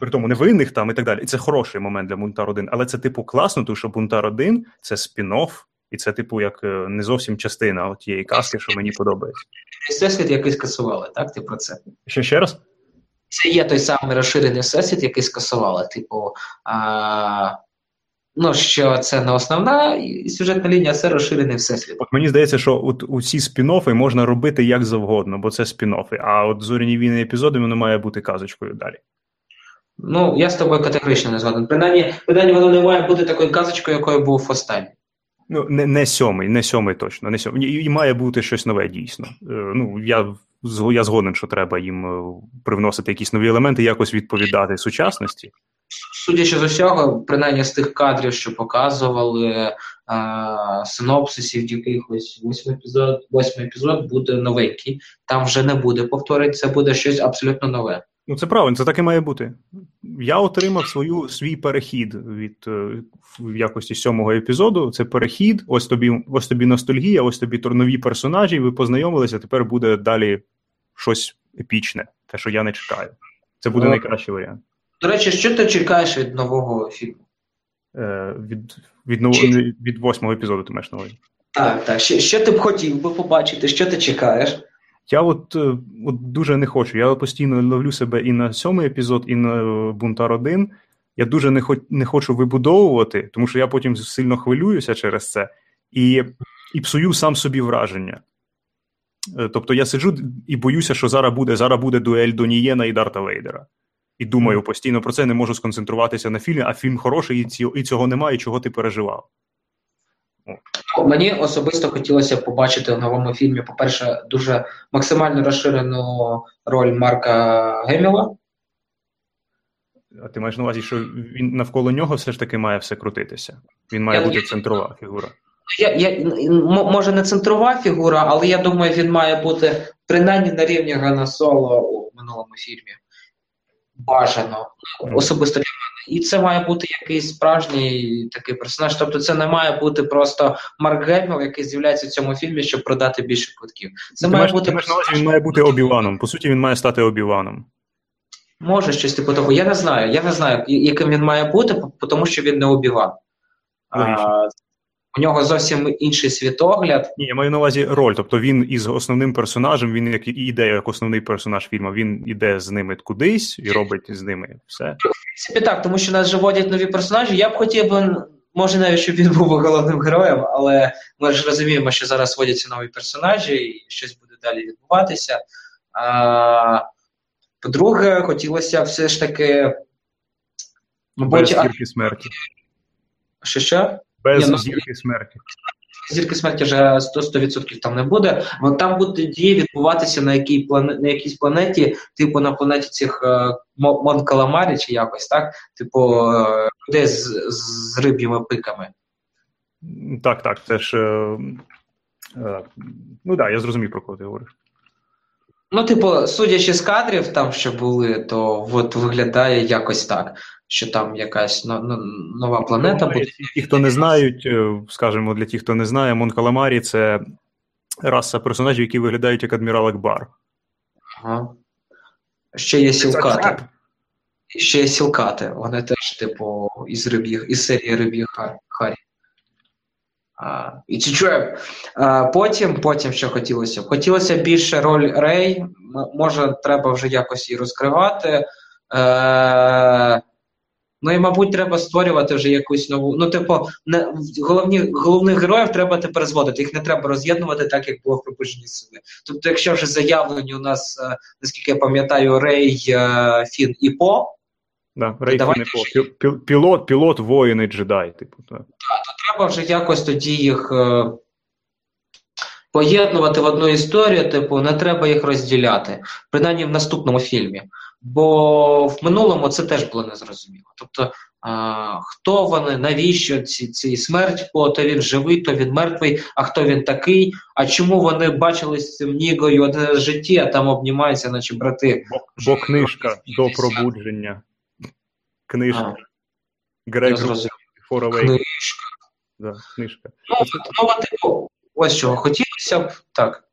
B: При тому невинних там і так далі. І це хороший момент для Бунтар 1. Але це, типу, класно, тому що Бунтар 1 це спін-офф, і це, типу, як е, не зовсім частина тієї казки, що мені подобається.
C: Всесвіт який скасували, так? Ти про це?
B: Ще ще раз?
C: Це є той самий розширений всесвіт, який скасували. Типу, а, Ну, що це не основна сюжетна лінія, а це розширений всесвіт.
B: От мені здається, що от усі спін-оффи можна робити як завгодно, бо це спін-оффи, А от зоряні війни епізоди воно має бути казочкою далі.
C: Ну, я з тобою категорично не згоден. Принаймні, принаймні воно не має бути такою казочкою, якою був останній.
B: Ну, не не сьомий, не сьомий точно. не сьомий. І має бути щось нове дійсно. Е, ну, Я я згоден, що треба їм е, привносити якісь нові елементи, якось відповідати сучасності
C: судячи з усього, принаймні з тих кадрів, що показували а, синопсисів якихось восьмий епізод, восьмий епізод буде новенький. Там вже не буде повторень, це буде щось абсолютно нове.
B: Ну це правильно, це так і має бути. Я отримав свою свій перехід від е, в якості сьомого епізоду. Це перехід. Ось тобі, ось тобі ностальгія, ось тобі нові персонажі. Ви познайомилися. Тепер буде далі щось епічне, те, що я не чекаю. Це буде найкращий варіант.
C: До речі, що ти чекаєш від нового фільму?
B: Е, Від від, нового, Чи... від восьмого епізоду ти маєш увазі.
C: Так, так. Що, що ти б хотів би побачити? Що ти чекаєш?
B: Я от е, от дуже не хочу. Я постійно ловлю себе і на сьомий епізод, і на Бунтар 1. Я дуже не хоч, не хочу вибудовувати, тому що я потім сильно хвилююся через це і і псую сам собі враження. Е, тобто я сиджу і боюся, що зараз буде зараз буде дуель Донієна і Дарта Вейдера і думаю постійно про це, не можу сконцентруватися на фільмі, а фільм хороший, і цього немає, і чого ти переживав.
C: Мені особисто хотілося побачити в новому фільмі, по-перше, дуже максимально розширену роль Марка Геміла.
B: А ти маєш на увазі, що він навколо нього все ж таки має все крутитися. Він має я, бути центрова фігура.
C: Я, я, Може, не центрова фігура, але я думаю, він має бути принаймні на рівні Гана Соло у минулому фільмі бажано особисто для мене. І це має бути якийсь справжній такий персонаж. Тобто, це не має бути просто Марк Гельмел, який з'являється в цьому фільмі, щоб продати більше квитків. Це
B: ти
C: має
B: маєш,
C: бути
B: персонаж... Він має бути обіваном. По суті, він має стати обіваном.
C: Може щось типу того. Я не знаю. Я не знаю, яким він має бути, тому що він не обіван. У нього зовсім інший світогляд.
B: Ні, я маю на увазі роль. Тобто він із основним персонажем, він як іде як основний персонаж фільму, він іде з ними кудись і робить з ними все. В
C: принципі, так, тому що нас же вводять нові персонажі. Я б хотів би, може, навіть щоб він був головним героєм, але ми ж розуміємо, що зараз вводяться нові персонажі, і щось буде далі відбуватися. А, По-друге, хотілося все ж таки.
B: Мабуть, Без смерті.
C: Що що?
B: Без Ні, ну, зірки смерті.
C: зірки смерті вже 100%, там не буде. Вон там буде дії відбуватися на якій плане, на якійсь планеті, типу на планеті цих е, Монкаламарі чи якось, так? Типу е, людей з, з риб'ями пиками.
B: Так, так, це ж. Е, е, ну так, да, я зрозумів, про кого ти говориш.
C: Ну, типу, судячи з кадрів, там що були, то от виглядає якось так, що там якась нова планета буде.
B: Ті, хто не знають, е, скажімо, для тих, хто не знає, Мон Каламарі це раса персонажів, які виглядають як адмірал Акбар.
C: Ага. Ще є сілкати. Ще є сілкати. Вони теж, типу, із риб'їх, із серії риб'їх Харі. A trap. Потім, потім що хотілося б? Хотілося більше роль Рей. Може, треба вже якось її розкривати. Е, ну і, мабуть, треба створювати вже якусь нову. Ну, типу, не, головні, головних героїв треба тепер зводити. Їх не треба роз'єднувати, так як було в припущенні сили. Тобто, якщо вже заявлені у нас, е, наскільки я пам'ятаю, Рей, е, Фін і По.
B: Да, Рей, Фін і По. Пілот, пілот, воїн і джедай, типу. Так
C: треба вже якось тоді їх е, поєднувати в одну історію, типу, не треба їх розділяти, принаймні в наступному фільмі. Бо в минулому це теж було незрозуміло. Тобто, а, хто вони, навіщо ці, ці смерть, бо то він живий, то він мертвий, а хто він такий, а чому вони бачились з цим Нігою один житті, а там обнімаються, наче брати.
B: Бо, бо книжка до пробудження. Книжка.
C: Грек Книжка
B: да, книжка.
C: Ну, нова типу, ось чого хотілося б. Так.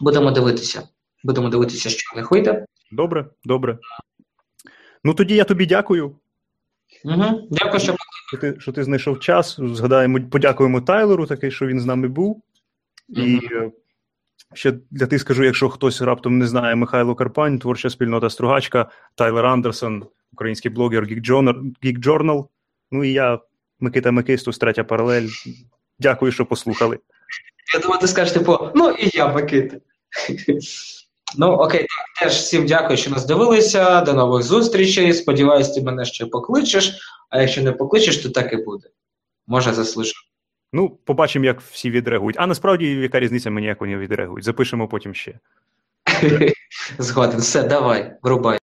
C: Будемо дивитися. Будемо дивитися, що в них вийде.
B: Добре, добре. Ну тоді я тобі дякую.
C: Угу. Дякую, що
B: що ти що ти знайшов час. Згадаємо, подякуємо Тайлеру, такий, що він з нами був. Угу. І е, ще для тих скажу, якщо хтось раптом не знає Михайло Карпань, творча спільнота Стругачка, Тайлер Андерсон, український блогер Geek Journal. Ну і я Микита Микистус, третя паралель. Дякую, що послухали.
C: Я думаю, ти скажеш, типу, ну і я Микита. Ну, окей, так, теж всім дякую, що нас дивилися. До нових зустрічей. Сподіваюсь, ти мене ще покличеш, а якщо не покличеш, то так і буде. Може, заслужу.
B: Ну, побачимо, як всі відреагують. А насправді, яка різниця мені, як вони відреагують. Запишемо потім ще.
C: Згоден, все, давай, врубай.